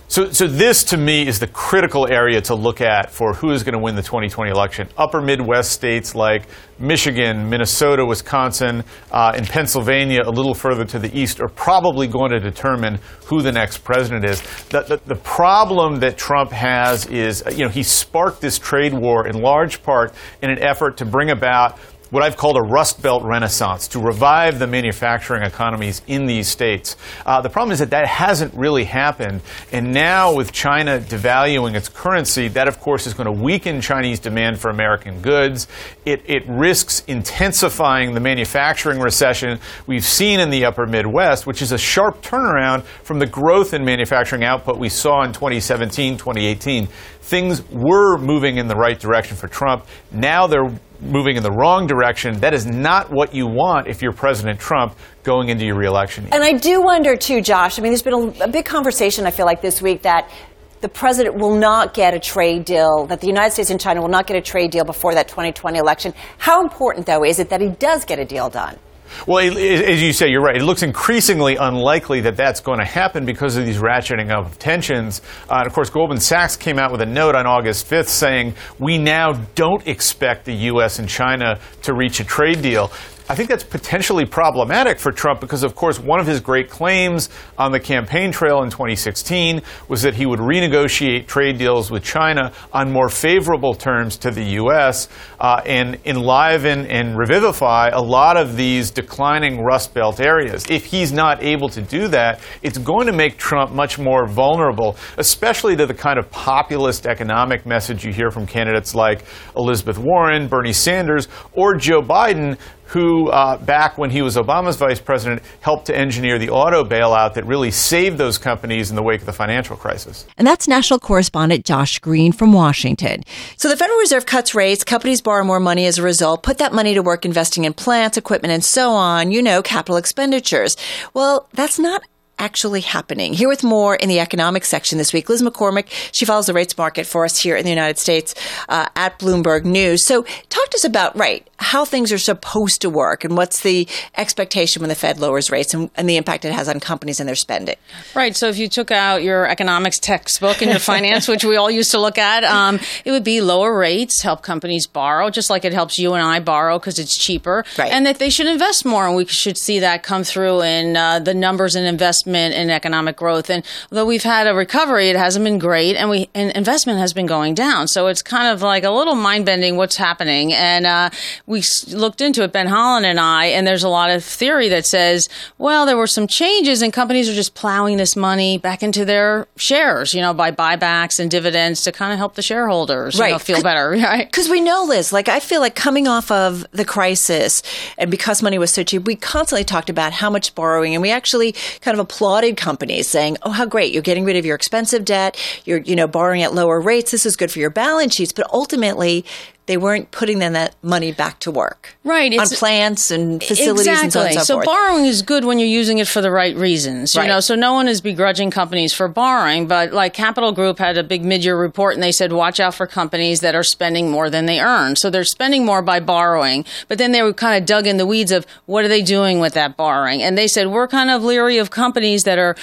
So, so this to me is the critical area to look at for who is going to win the 2020 election. Upper Midwest states like Michigan, Minnesota, Wisconsin, uh, and Pennsylvania, a little further to the east, are probably going to determine who the next president is. The, the, the problem that Trump has is, you know, he sparked this trade war in large part in an effort to bring about what I've called a Rust Belt renaissance to revive the manufacturing economies in these states. Uh, the problem is that that hasn't really happened. And now, with China devaluing its currency, that of course is going to weaken Chinese demand for American goods. It, it risks intensifying the manufacturing recession we've seen in the upper Midwest, which is a sharp turnaround from the growth in manufacturing output we saw in 2017, 2018. Things were moving in the right direction for Trump. Now they're moving in the wrong direction. That is not what you want if you're President Trump going into your reelection. And I do wonder, too, Josh. I mean, there's been a, a big conversation, I feel like, this week that the president will not get a trade deal, that the United States and China will not get a trade deal before that 2020 election. How important, though, is it that he does get a deal done? Well, as you say, you're right. It looks increasingly unlikely that that's going to happen because of these ratcheting up of tensions. Uh, and of course, Goldman Sachs came out with a note on August 5th saying, we now don't expect the U.S. and China to reach a trade deal. I think that's potentially problematic for Trump because, of course, one of his great claims on the campaign trail in 2016 was that he would renegotiate trade deals with China on more favorable terms to the U.S. Uh, and enliven and revivify a lot of these declining Rust Belt areas. If he's not able to do that, it's going to make Trump much more vulnerable, especially to the kind of populist economic message you hear from candidates like Elizabeth Warren, Bernie Sanders, or Joe Biden who, uh, back when he was Obama's vice president, helped to engineer the auto bailout that really saved those companies in the wake of the financial crisis. And that's national correspondent Josh Green from Washington. So the Federal Reserve cuts rates, companies borrow more money as a result, put that money to work investing in plants, equipment, and so on, you know, capital expenditures. Well, that's not actually happening. Here with more in the economics section this week, Liz McCormick. She follows the rates market for us here in the United States uh, at Bloomberg News. So, talk to us about right how things are supposed to work and what's the expectation when the Fed lowers rates and, and the impact it has on companies and their spending. Right. So, if you took out your economics textbook and your finance, which we all used to look at, um, it would be lower rates help companies borrow, just like it helps you and I borrow because it's cheaper, right. and that they should invest more, and we should see that come through in uh, the numbers and investment investment in economic growth. And although we've had a recovery, it hasn't been great, and we and investment has been going down. So it's kind of like a little mind bending what's happening. And uh, we looked into it, Ben Holland and I, and there's a lot of theory that says, well, there were some changes, and companies are just plowing this money back into their shares, you know, by buybacks and dividends to kind of help the shareholders, right. You know, feel better, right? Because we know, Liz, like I feel like coming off of the crisis, and because money was so cheap, we constantly talked about how much borrowing, and we actually kind of applauded companies saying, "Oh, how great! You're getting rid of your expensive debt. You're, you know, borrowing at lower rates. This is good for your balance sheets." But ultimately, they weren't putting then that money back to work. Right. on plants and facilities exactly. and so on and so, so borrowing is good when you're using it for the right reasons. You right. know, so no one is begrudging companies for borrowing, but like Capital Group had a big mid-year report and they said watch out for companies that are spending more than they earn. So they're spending more by borrowing, but then they were kind of dug in the weeds of what are they doing with that borrowing? And they said we're kind of leery of companies that are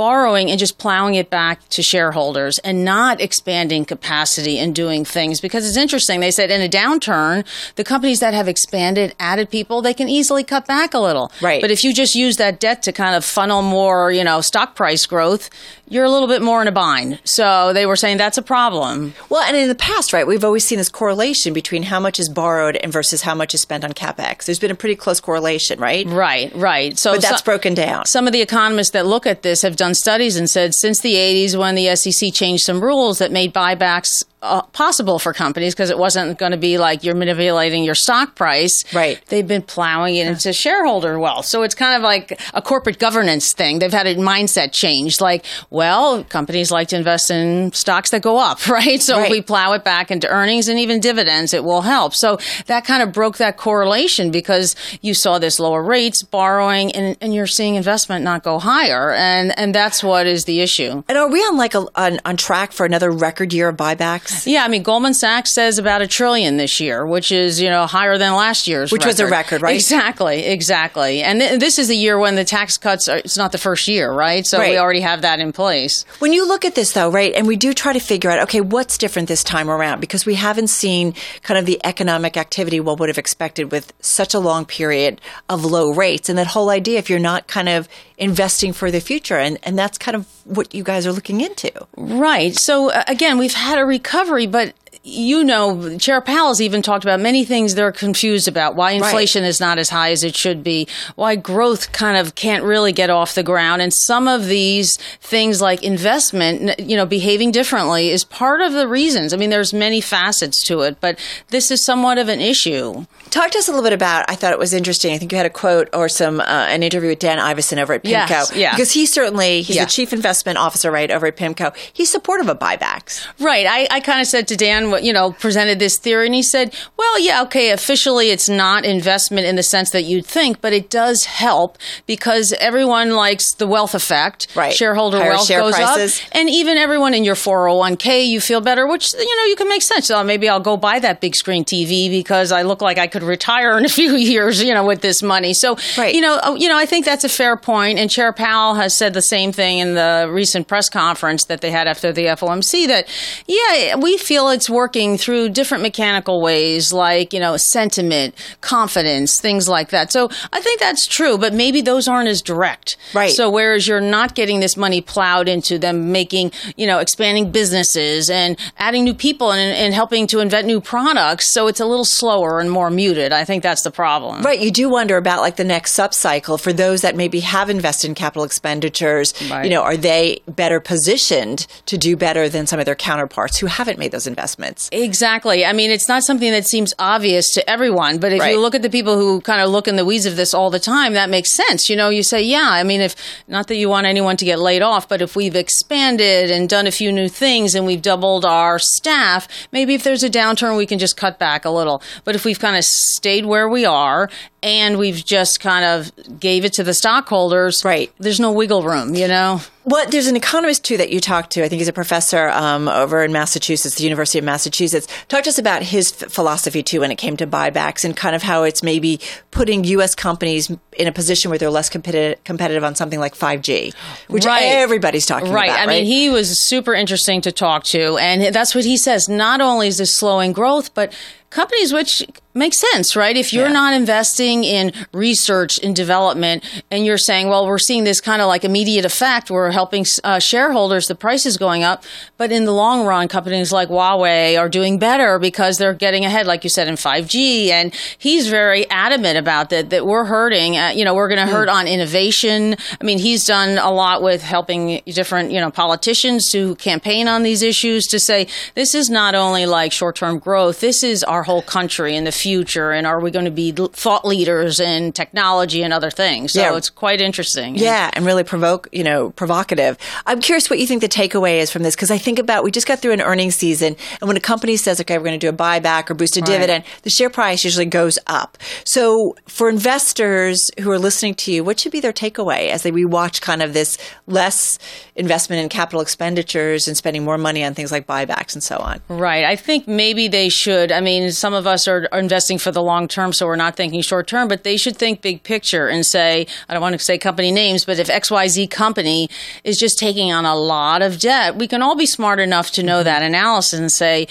borrowing and just plowing it back to shareholders and not expanding capacity and doing things because it's interesting. They said in a downturn, the companies that have expanded, added people, they can easily cut back a little. Right. But if you just use that debt to kind of funnel more, you know, stock price growth, you're a little bit more in a bind. So they were saying that's a problem. Well, and in the past, right, we've always seen this correlation between how much is borrowed and versus how much is spent on capex. There's been a pretty close correlation, right? Right, right. So but that's broken down. Some of the economists that look at this have done done studies and said since the 80s when the SEC changed some rules that made buybacks uh, possible for companies because it wasn't going to be like you're manipulating your stock price. Right. They've been plowing it into shareholder wealth. So it's kind of like a corporate governance thing. They've had a mindset change. Like, well, companies like to invest in stocks that go up, right? So Right. if we plow it back into earnings and even dividends, it will help. So that kind of broke that correlation because you saw this lower rates, borrowing, and, and you're seeing investment not go higher. And, and that's what is the issue. And are we on like a, on, on track for another record year of buybacks? Yeah, I mean, Goldman Sachs says about a trillion this year, which is, you know, higher than last year's Which was a record, right? Exactly, exactly. And th- this is the year when the tax cuts are, it's not the first year, right? So Right. we already have that in place. When you look at this, though, right, and we do try to figure out, okay, what's different this time around because we haven't seen kind of the economic activity one would have expected with such a long period of low rates. And that whole idea, if you're not kind of investing for the future, and, and that's kind of what you guys are looking into. Right. So uh, again, we've had a recovery, but you know, Chair Powell's even talked about many things they're confused about. Why inflation is not as high as it should be. Why growth kind of can't really get off the ground. And some of these things like investment, you know, behaving differently is part of the reasons. I mean, there's many facets to it, but this is somewhat of an issue. Talk to us a little bit about. I thought it was interesting. I think you had a quote or some uh, an interview with Dan Ivascyn over at PIMCO. Yes, yeah. Because he certainly he's Yeah. the chief investment officer right over at PIMCO. He's supportive of buybacks. Right. I, I kind of said to Dan, you know, presented this theory, and he said, "Well, yeah, okay. Officially, it's not investment in the sense that you'd think, but it does help because everyone likes the wealth effect. Right. Shareholder Higher wealth share goes prices. up, and even everyone in your 401k, you feel better, which you know you can make sense. So maybe I'll go buy that big screen TV because I look like I could retire in a few years, you know, with this money. So, Right. you know, uh, you know, I think that's a fair point. And Chair Powell has said the same thing in the recent press conference that they had after the FOMC that, yeah, we feel it's working through different mechanical ways, like, you know, sentiment, confidence, things like that. So I think that's true, but maybe those aren't as direct. Right. So whereas you're not getting this money plowed into them making, you know, expanding businesses and adding new people and, and helping to invent new products. So it's a little slower and more muted. I think that's the problem. Right. You do wonder about like the next subcycle for those that maybe have invested in capital expenditures. Right. You know, are they better positioned to do better than some of their counterparts who haven't made those investments? Exactly. I mean, it's not something that seems obvious to everyone, but if Right. you look at the people who kind of look in the weeds of this all the time, that makes sense. You know, you say, yeah, I mean, if not that you want anyone to get laid off, but if we've expanded and done a few new things and we've doubled our staff, maybe if there's a downturn, we can just cut back a little. But if we've kind of stayed where we are and we've just kind of gave it to the stockholders, Right. There's no wiggle room, you know? Well, there's an economist too that you talked to. I think he's a professor um, over in Massachusetts, the University of Massachusetts. Talk to us about his f- philosophy too when it came to buybacks and kind of how it's maybe putting U.S. companies in a position where they're less competitive, competitive on something like 5G, which Right. everybody's talking about. right. I mean, he was super interesting to talk to, and that's what he says. Not only is this slowing growth, but companies which makes sense, right? If you're Yeah. not investing in research and development, and you're saying, "Well, we're seeing this kind of like immediate effect. We're helping uh, shareholders. The price is going up, but in the long run, companies like Huawei are doing better because they're getting ahead, like you said, in 5G." And he's very adamant about that. That we're hurting. Uh, you know, we're going to hurt on innovation. I mean, he's done a lot with helping different, you know, politicians to campaign on these issues to say this is not only like short-term growth. This is our whole country in the future, and are we going to be thought leaders in technology and other things? So Yeah. it's quite interesting. Yeah, and really provoke, you know, provocative. I'm curious what you think the takeaway is from this because I think about we just got through an earnings season, and when a company says, "Okay, we're going to do a buyback or boost a dividend," the share price usually goes up. So, for investors who are listening to you, what should be their takeaway as they rewatch kind of this less investment in capital expenditures and spending more money on things like buybacks and so on? Right. I think maybe they should. I mean, some of us are, are investing for the long term, so we're not thinking short term, but they should think big picture and say, I don't want to say company names, but if XYZ company is just taking on a lot of debt, we can all be smart enough to know that analysis and say,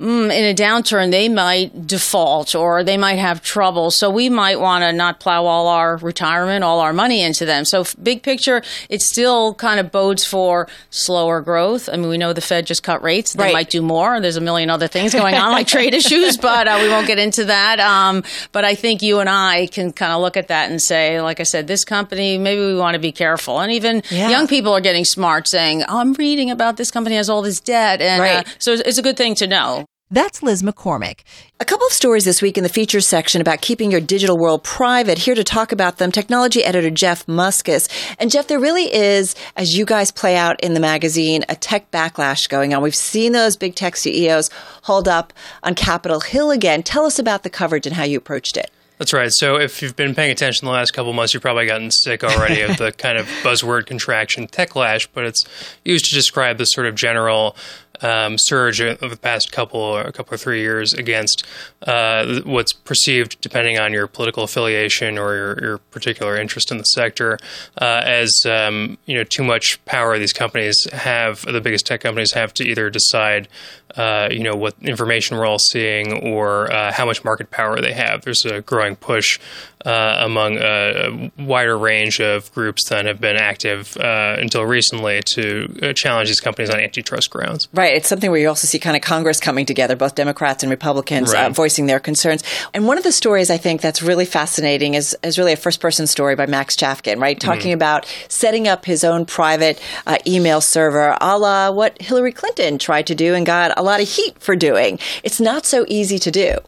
mm, in a downturn, they might default or they might have trouble. So we might want to not plow all our retirement, all our money into them. So, big picture, it still kind of bodes for slower growth. I mean, we know the Fed just cut rates. They Right. might do more. There's a million other things going on, like trade issues, but uh, we won't get into that. Um, but I think you and I can kind of look at that and say, like I said, this company, maybe we want to be careful. And even Yeah. young people are getting smart, saying, oh, "I'm reading about this company has all this debt," and Right. uh, so it's, it's a good thing to know. That's Liz McCormick. A couple of stories this week in the features section about keeping your digital world private. Here to talk about them, technology editor Jeff Muskus. And Jeff, there really is, as you guys play out in the magazine, a tech backlash going on. We've seen those big tech CEOs hold up on Capitol Hill again. Tell us about the coverage and how you approached it. That's right. So if you've been paying attention the last couple months, you've probably gotten sick already of the kind of buzzword contraction techlash, but it's used to describe the sort of general um, surge of the past couple or a couple or three years against uh, what's perceived, depending on your political affiliation or your, your particular interest in the sector, uh, as um, you know too much power these companies have. The biggest tech companies have to either decide uh, you know what information we're all seeing or uh, how much market power they have. There's a growing push uh, among a wider range of groups that have been active uh, until recently to uh, challenge these companies on antitrust grounds. Right. It's something where you also see kind of Congress coming together, both Democrats and Republicans uh, voicing their concerns. And one of the stories I think that's really fascinating is, is really a first person story by Max Chafkin, right? Talking about setting up his own private uh, email server, a la what Hillary Clinton tried to do and got a lot of heat for doing. It's not so easy to do.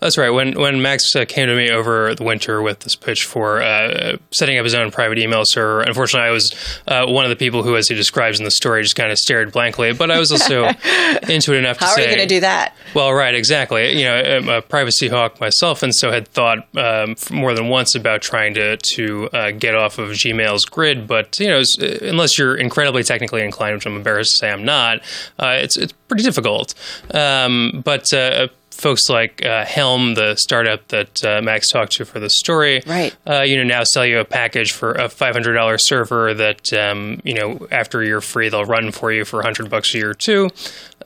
That's right. When when Max uh, came to me over the winter with this pitch for uh, setting up his own private email server, unfortunately, I was uh, one of the people who, as he describes in the story, just kind of stared blankly. But I was also into it enough to say How are you going to do that? Well, right, exactly. You know, I'm a privacy hawk myself, and so had thought um, more than once about trying to to uh, get off of Gmail's grid. But you know, unless you're incredibly technically inclined, which I'm embarrassed to say I'm not, uh, it's it's pretty difficult. Um, but uh, folks like uh, Helm, the startup that uh, Max talked to for the story, Right. uh, you know, now sell you a package for a five hundred dollar server that um, you know after you're free they'll run for you for hundred bucks a year too,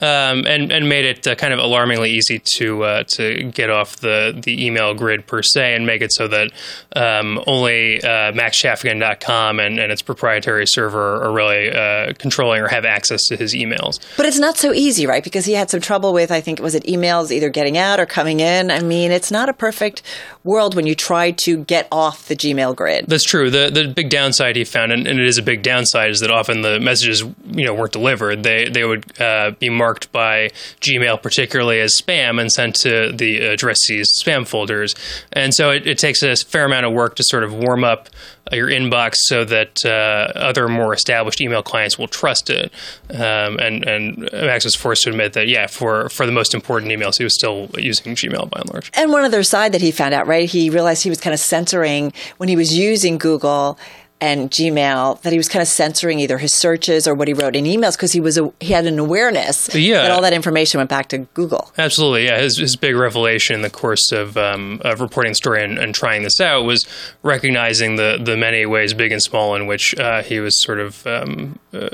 um, and and made it uh, kind of alarmingly easy to uh, to get off the the email grid per se and make it so that um, only uh, MaxChafkin.com and, and its proprietary server are really uh, controlling or have access to his emails. But it's not so easy, right? Because he had some trouble with, I think, was it emails either getting out or coming in? I mean, it's not a perfect world when you try to get off the Gmail grid. That's true. The the big downside he found, and, and it is a big downside, is that often the messages you know weren't delivered. They they would uh, be marked by Gmail particularly as spam and sent to the addressee's spam folders. And so it, it takes a fair amount of work to sort of warm up your inbox so that uh, other more established email clients will trust it. Um, and and Max was forced to admit that yeah, for for the most important emails, he was still using Gmail by and large. And one other side that he found out, right? He realized he was kind of censoring when he was using Google and Gmail that he was kind of censoring either his searches or what he wrote in emails because he was a, he had an awareness Yeah. that all that information went back to Google. Absolutely, yeah. His, his big revelation in the course of, um, of reporting the story and, and trying this out was recognizing the, the many ways, big and small, in which uh, he was sort of um, uh,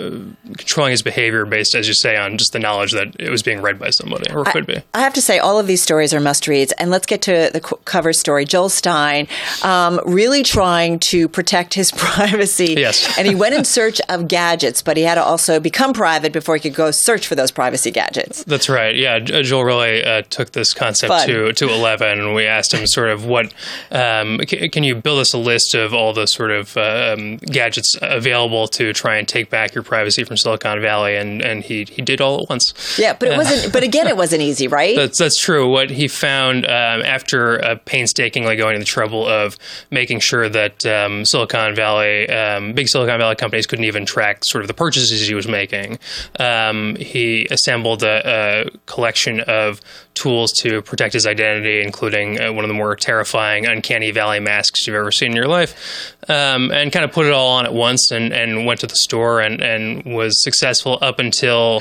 controlling his behavior based, as you say, on just the knowledge that it was being read by somebody, or could be. I have to say, all of these stories are must reads. And let's get to the cover story. Joel Stein, um, really trying to protect his privacy. Yes. and he went in search of gadgets, but he had to also become private before he could go search for those privacy gadgets. That's right. Yeah, J- Joel really uh, took this concept Fun. to to eleven, and we asked him sort of what um, c- can you build us a list of all the sort of um, gadgets available to try and take back your privacy from Silicon Valley, and and he he did all at once. Yeah, but it wasn't. But again, it wasn't easy, right? That's that's true. What he found um, after uh, painstakingly going to the trouble of making sure that um, Silicon Valley, um, big Silicon Valley companies couldn't even track sort of the purchases he was making, um, he assembled a, a collection of tools to protect his identity, including uh, one of the more terrifying uncanny valley masks you've ever seen in your life, um, and kind of put it all on at once and, and went to the store and, and was successful up until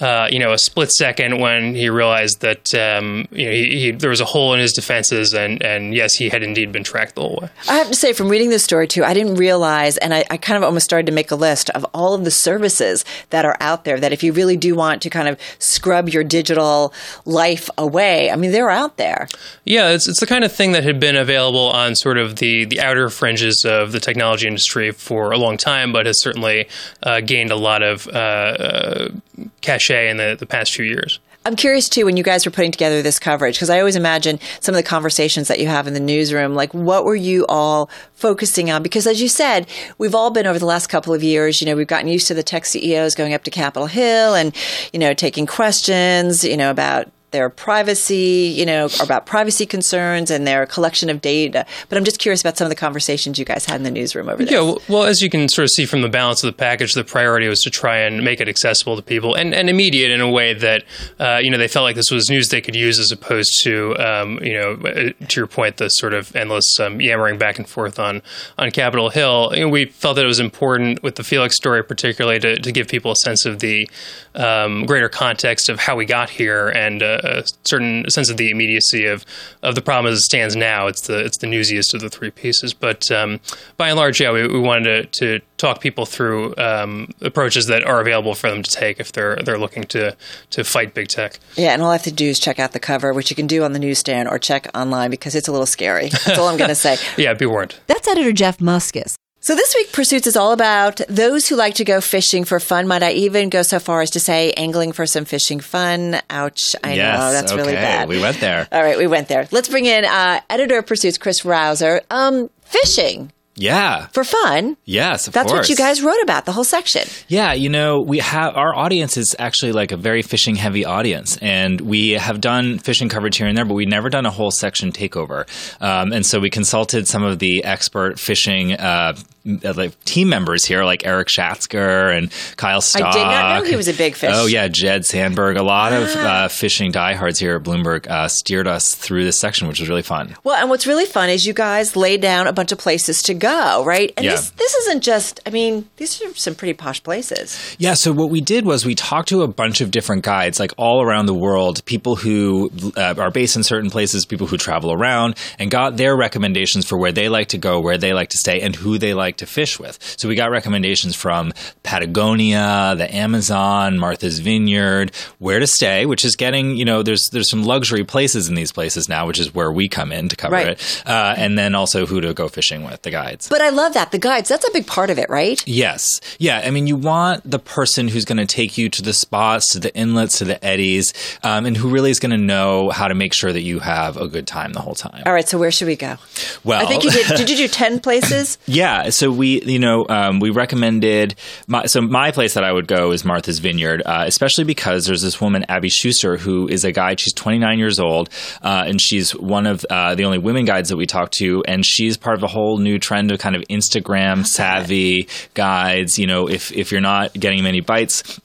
uh, you know, a split second when he realized that um, you know he, he, there was a hole in his defenses, and and yes, he had indeed been tracked the whole way. I have to say, from reading this story too, I didn't realize, and I, I kind of almost started to make a list of all of the services that are out there. That if you really do want to kind of scrub your digital life away, I mean, they're out there. Yeah, it's it's the kind of thing that had been available on sort of the the outer fringes of the technology industry for a long time, but has certainly uh, gained a lot of uh, uh, cachet in the, the past few years. I'm curious too when you guys were putting together this coverage because I always imagine some of the conversations that you have in the newsroom like what were you all focusing on because as you said we've all been over the last couple of years you know we've gotten used to the tech CEOs going up to Capitol Hill and you know taking questions you know about their privacy, you know, about privacy concerns and their collection of data. But I'm just curious about some of the conversations you guys had in the newsroom over there. Yeah, well, as you can sort of see from the balance of the package, the priority was to try and make it accessible to people and, and immediate in a way that, uh, you know, they felt like this was news they could use as opposed to, um, you know, uh, to your point, the sort of endless um, yammering back and forth on, on Capitol Hill. You know, we felt that it was important with the Felix story, particularly, to, to give people a sense of the um, greater context of how we got here and uh, a certain sense of the immediacy of, of the problem as it stands now. It's the it's the newsiest of the three pieces, but um, by and large, yeah, we, we wanted to, to talk people through um, approaches that are available for them to take if they're they're looking to to fight big tech. Yeah, and all I have to do is check out the cover, which you can do on the newsstand or check online because it's a little scary. That's all I'm going to say. yeah, be warned. That's editor Jeff Muskus. So this week, Pursuits is all about those who like to go fishing for fun. Might I even go so far as to say angling for some fishing fun? Ouch! I yes, know that's okay. really bad. We went there. All right, we went there. Let's bring in uh, editor of Pursuits, Chris Rovzar. Um, fishing. Yeah. For fun. Yes, That's course. what you guys wrote about, the whole section. Yeah, you know, we have our audience is actually like a very fishing heavy audience, and we have done fishing coverage here and there, but we've never done a whole section takeover. Um, and so we consulted some of the expert fishing uh, like team members here, like Eric Schatzker and Kyle Stock. I did not know he was a big fish. Oh yeah, Jed Sandberg. A lot of uh, fishing diehards here at Bloomberg uh, steered us through this section, which was really fun. Well, and what's really fun is you guys laid down a bunch of places to go, right? And Yeah. this this isn't just. I mean, these are some pretty posh places. Yeah, so what we did was we talked to a bunch of different guides, like all around the world, people who uh, are based in certain places, people who travel around, and got their recommendations for where they like to go, where they like to stay, and who they like to fish with. So we got recommendations from Patagonia, the Amazon, Martha's Vineyard, where to stay, which is getting, you know, there's there's some luxury places in these places now, which is where we come in to cover Right. it, uh, and then also who to go fishing with, the guides. But I love that the guides. That's a big part of it, right? Yes. Yeah. I mean, you want the person who's going to take you to the spots, to the inlets, to the eddies, um, and who really is going to know how to make sure that you have a good time the whole time. All right. So where should we go? Well, I think you did. Did you do ten places? Yeah, so we, you know, um, we recommended. My, so my place that I would go is Martha's Vineyard, uh, especially because there's this woman Abby Schuster who is a guide. She's 29 years old, uh, and she's one of uh, the only women guides that we talk to, and she's part of a whole new trend of kind of Instagram savvy guides. You know, if if you're not getting many bites.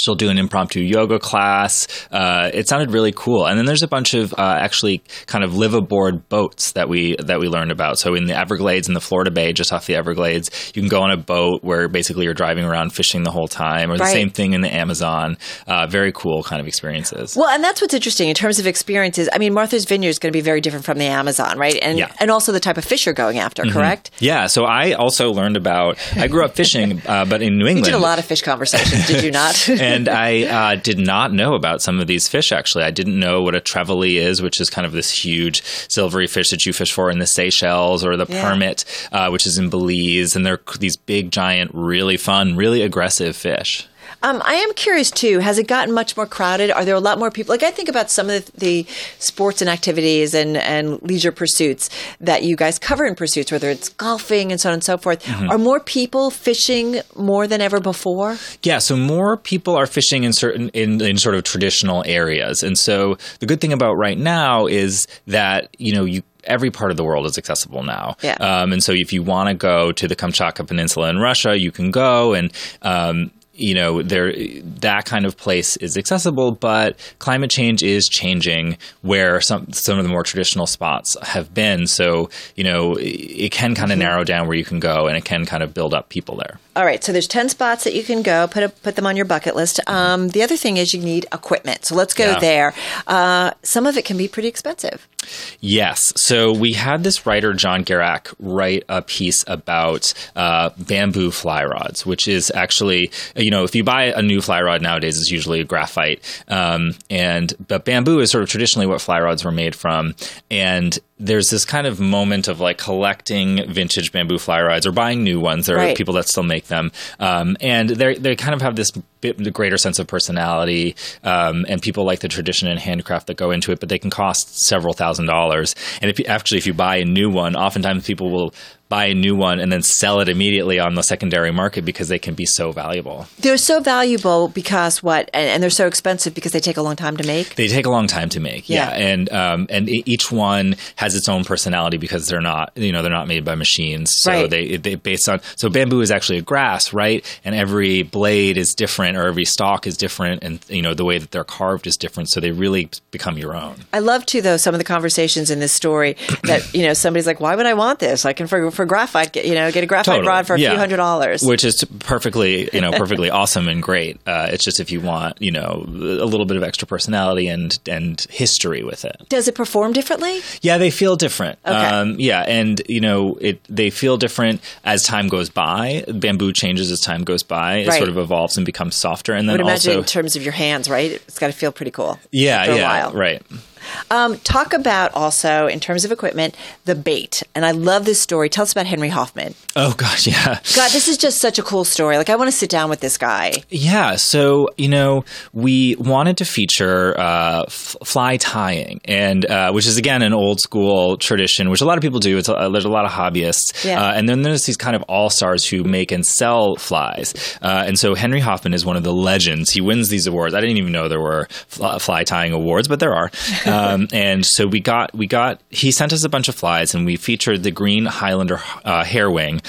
She'll do an impromptu yoga class. Uh, it sounded really cool. And then there's a bunch of uh, actually kind of live aboard boats that we that we learned about. So in the Everglades, in the Florida Bay, just off the Everglades, you can go on a boat where basically you're driving around fishing the whole time, or the Right. same thing in the Amazon. Uh, very cool kind of experiences. Well, and that's what's interesting in terms of experiences. I mean, Martha's Vineyard is going to be very different from the Amazon, right? And Yeah. and also the type of fish you're going after, Mhm. correct? Yeah. So I also learned about. I grew up fishing, uh, but in New You England. did a lot of fish conversations, did you not? and I uh, did not know about some of these fish. Actually, I didn't know what a trevally is, which is kind of this huge silvery fish that you fish for in the Seychelles, or the Yeah. permit, uh, which is in Belize, and they're these big, giant, really fun, really aggressive fish. Um, I am curious too. Has it gotten much more crowded? Are there a lot more people? Like I think about some of the, the sports and activities and, and leisure pursuits that you guys cover in pursuits, whether it's golfing and so on and so forth. Mhm. Are more people fishing more than ever before? Yeah, so more people are fishing in certain in, in sort of traditional areas, and so the good thing about right now is that you know you every part of the world is accessible now. Yeah. Um, and so if you want to go to the Kamchatka Peninsula in Russia, you can go and. Um, you know, there that kind of place is accessible, but climate change is changing where some some of the more traditional spots have been. So, you know, it, can kind of narrow down where you can go, and it can kind of build up people there. All right, so there's 10 spots that you can go, put, a, put them on your bucket list. Um, the other thing is you need equipment. So let's go Yeah. there. Uh, some of it can be pretty expensive. Yes. So we had this writer, John Gierach, write a piece about uh, bamboo fly rods, which is actually, you know, if you buy a new fly rod nowadays, it's usually a graphite. Um, and but bamboo is sort of traditionally what fly rods were made from. And there's this kind of moment of like collecting vintage bamboo fly rods or buying new ones. There are people that still make them, um, and they they kind of have this bit the greater sense of personality, um, and people like the tradition and handcraft that go into it. But they can cost several thousand dollars. And if you, actually, if you buy a new one, oftentimes people will buy a new one and then sell it immediately on the secondary market because they can be so valuable. They're so valuable because what? And, and they're so expensive because they take a long time to make. They take a long time to make, yeah, Yeah. and um, and each one has its own personality because they're not, you know, they're not made by machines. So Right. they they based on so bamboo is actually a grass, right? And every blade is different, or every stalk is different, and you know the way that they're carved is different. So they really become your own. I love too, though, some of the conversations in this story that you know somebody's like, "Why would I want this? I can for for graphite, get you know, get a graphite Totally. rod for a Yeah. few hundred dollars." Which is perfectly, you know, perfectly awesome and great. Uh, it's just if you want, you know, a little bit of extra personality and and history with it. Does it perform differently? Yeah, they feel different. Okay. Um, yeah, and you know, it they feel different as time goes by. Bamboo changes as time goes by. It Right. sort of evolves and becomes softer, and I then would imagine also in terms of your hands, right? It's got to feel pretty cool. yeah, yeah, while. right. Um, talk about also in terms of equipment the bait, and I love this story. Tell us about Henry Hoffman. Oh gosh, yeah. God, this is just such a cool story. Like I want to sit down with this guy. Yeah, so you know, we wanted to feature uh, f- fly tying, and uh, which is again an old school tradition, which a lot of people do. It's a, there's a lot of hobbyists, Yeah. uh, and then there's these kind of all stars who make and sell flies. Uh, and so Henry Hoffman is one of the legends. He wins these awards. I didn't even know there were fly, fly tying awards, but there are. Um, and so we got we got he sent us a bunch of flies, and we featured the green Highlander uh, hairwing.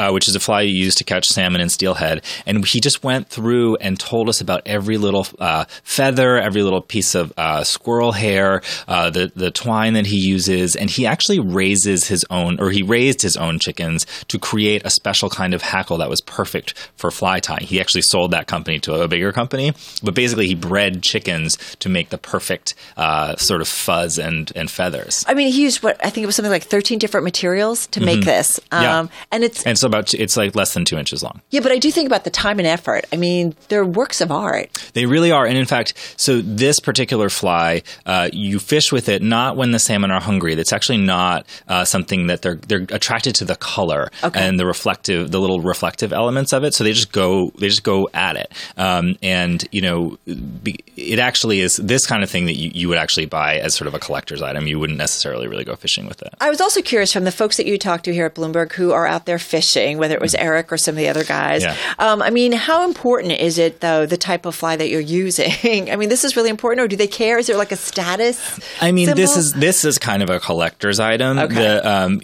Uh, which is a fly you use to catch salmon and steelhead. And he just went through and told us about every little uh, feather, every little piece of uh, squirrel hair, uh, the the twine that he uses, and he actually raises his own, or he raised his own chickens to create a special kind of hackle that was perfect for fly tying. He actually sold that company to a bigger company, but basically he bred chickens to make the perfect uh, sort of fuzz and and feathers. I mean, he used what I think it was something like thirteen different materials to make Mhm. this. Um, Yeah. and it's and it's about it's like less than two inches long. yeah, but I do think about the time and effort. I mean, they're works of art. They really are, and in fact, so this particular fly, uh, you fish with it not when the salmon are hungry. That's actually not uh, something that they're they're attracted to the color and the reflective, the little reflective elements of it. So they just go they just go at it, um, and you know, be, it actually is this kind of thing that you, you would actually buy as sort of a collector's item. You wouldn't necessarily really go fishing with it. I was also curious from the folks that you talked to here at Bloomberg who are out there fishing, whether it was Eric or some of the other guys. Yeah. Um, I mean, how important is it, though, the type of fly that you're using? I mean, this is really important, or do they care? Is there like a status? I mean, this is this is kind of a collector's item. Okay. The, um,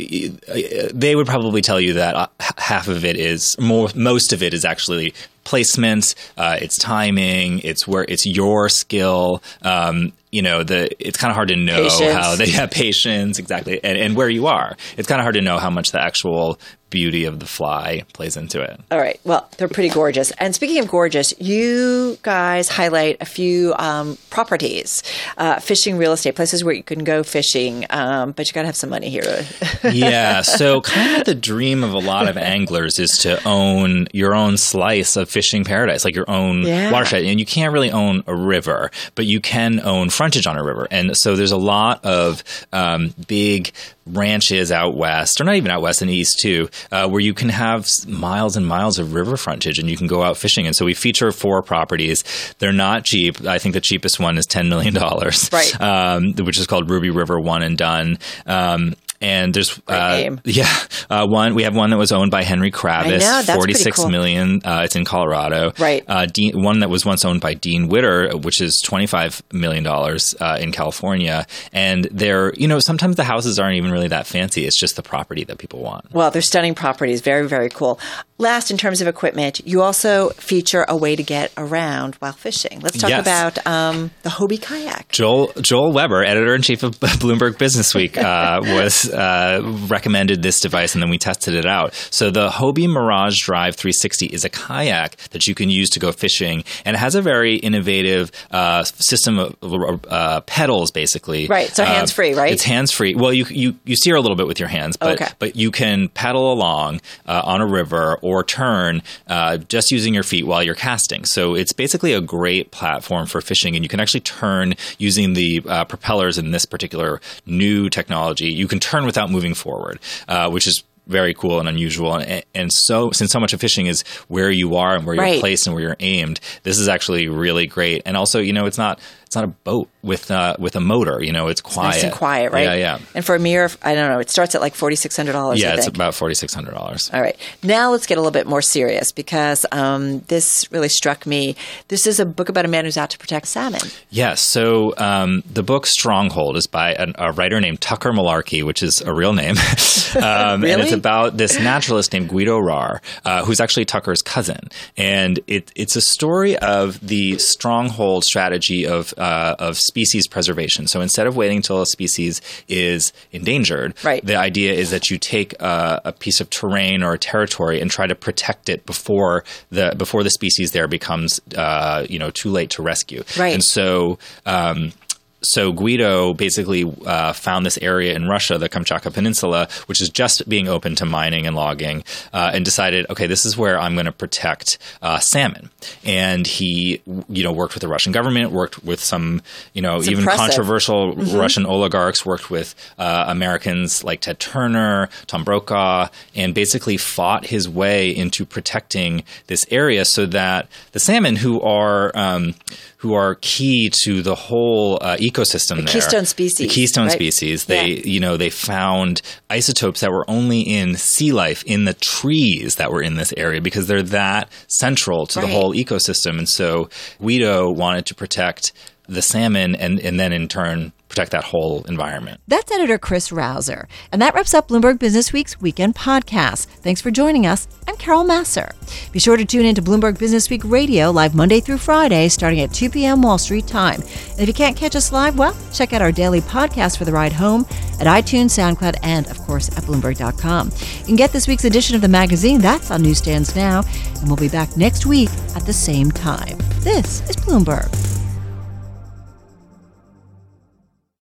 they would probably tell you that uh, half of it is more. Most of it is actually placement. Uh, it's timing. It's where it's your skill. Um, you know, the it's kind of hard to know Patience. how they have patience exactly, and, and where you are. It's kind of hard to know how much the actual beauty of the fly plays into it. All right. Well, they're pretty gorgeous. And speaking of gorgeous, you guys highlight a few um, properties, uh, fishing real estate, places where you can go fishing, um, but you got to have some money here. yeah. So, kind of the dream of a lot of anglers is to own your own slice of fishing paradise, like your own Yeah. watershed. And you can't really own a river, but you can own frontage on a river. And so, there's a lot of um, big ranches out west, or not even out west and east too, uh, where you can have miles and miles of river frontage and you can go out fishing. And so we feature four properties. They're not cheap. I think the cheapest one is $10 million, Right. um, which is called Ruby River One and Done. Um, and there's uh, yeah uh, one we have one that was owned by Henry Kravis, know, forty six cool. million. Uh, it's in Colorado, Right. Uh, Dean, one that was once owned by Dean Witter, which is twenty five million dollars uh, in California. And they're you know sometimes the houses aren't even really that fancy. It's just the property that people want. well, they're stunning properties. Very, very cool. Last, in terms of equipment, you also feature a way to get around while fishing. Let's talk Yes. about um, the Hobie kayak. Joel Joel Weber, editor in chief of Bloomberg Businessweek, uh, was uh, recommended this device, and then we tested it out. So the Hobie Mirage Drive 360 is a kayak that you can use to go fishing, and it has a very innovative uh, system of uh, pedals, basically. Right, so Uh, hands-free, right? It's hands free. Well, you you you steer a little bit with your hands, but Okay. but you can pedal along uh, on a river or turn uh, just using your feet while you're casting. So it's basically a great platform for fishing, and you can actually turn using the uh, propellers in this particular new technology. You can turn without moving forward, uh, which is very cool and unusual and, and so since so much of fishing is where you are and where Right. you're placed and where you're aimed this is actually really great and also you know it's not not a boat with uh, with a motor you know it's quiet Nice and quiet, right? yeah yeah And for a mere, I don't know, it starts at like $4,600. yeah I it's think. about $4600 All right. Now let's get a little bit more serious because um, this really struck me. This is a book about a man who's out to protect salmon. Yes. So um, the book Stronghold is by an, a writer named Tucker Malarkey, which is a real name. um, And it's about this naturalist named Guido Rahr, uh, who's actually Tucker's cousin. And it, it's a story of the stronghold strategy of, uh, of species preservation. So instead of waiting until a species is endangered, Right. the idea is that you take a, a piece of terrain or a territory and try to protect it before the before the species there becomes uh, you know too late to rescue. Right. And so. Um, so Guido basically uh, found this area in Russia, the Kamchatka Peninsula, which is just being open to mining and logging, uh, and decided, okay, this is where I'm going to protect uh, salmon. And he, you know, worked with the Russian government, worked with some, you know, It's even impressive. controversial Russian oligarchs, worked with uh, Americans like Ted Turner, Tom Brokaw, and basically fought his way into protecting this area so that the salmon, who are um, who are key to the whole uh, ecosystem, there, keystone species, the keystone right? species, they Yeah. you know they found isotopes that were only in sea life in the trees that were in this area because they're that central to the whole ecosystem, and so Guido wanted to protect the salmon and and then in turn protect that whole environment. That's editor Chris Rovzar. And that wraps up Bloomberg Businessweek's weekend podcast. Thanks for joining us. I'm Carol Masser. Be sure to tune in to Bloomberg Businessweek Radio live Monday through Friday starting at 2 p.m. Wall Street time. And if you can't catch us live, well, check out our daily podcast for the ride home at iTunes, SoundCloud, and of course at Bloomberg.com. You can get this week's edition of the magazine. That's on newsstands now. And we'll be back next week at the same time. This is Bloomberg.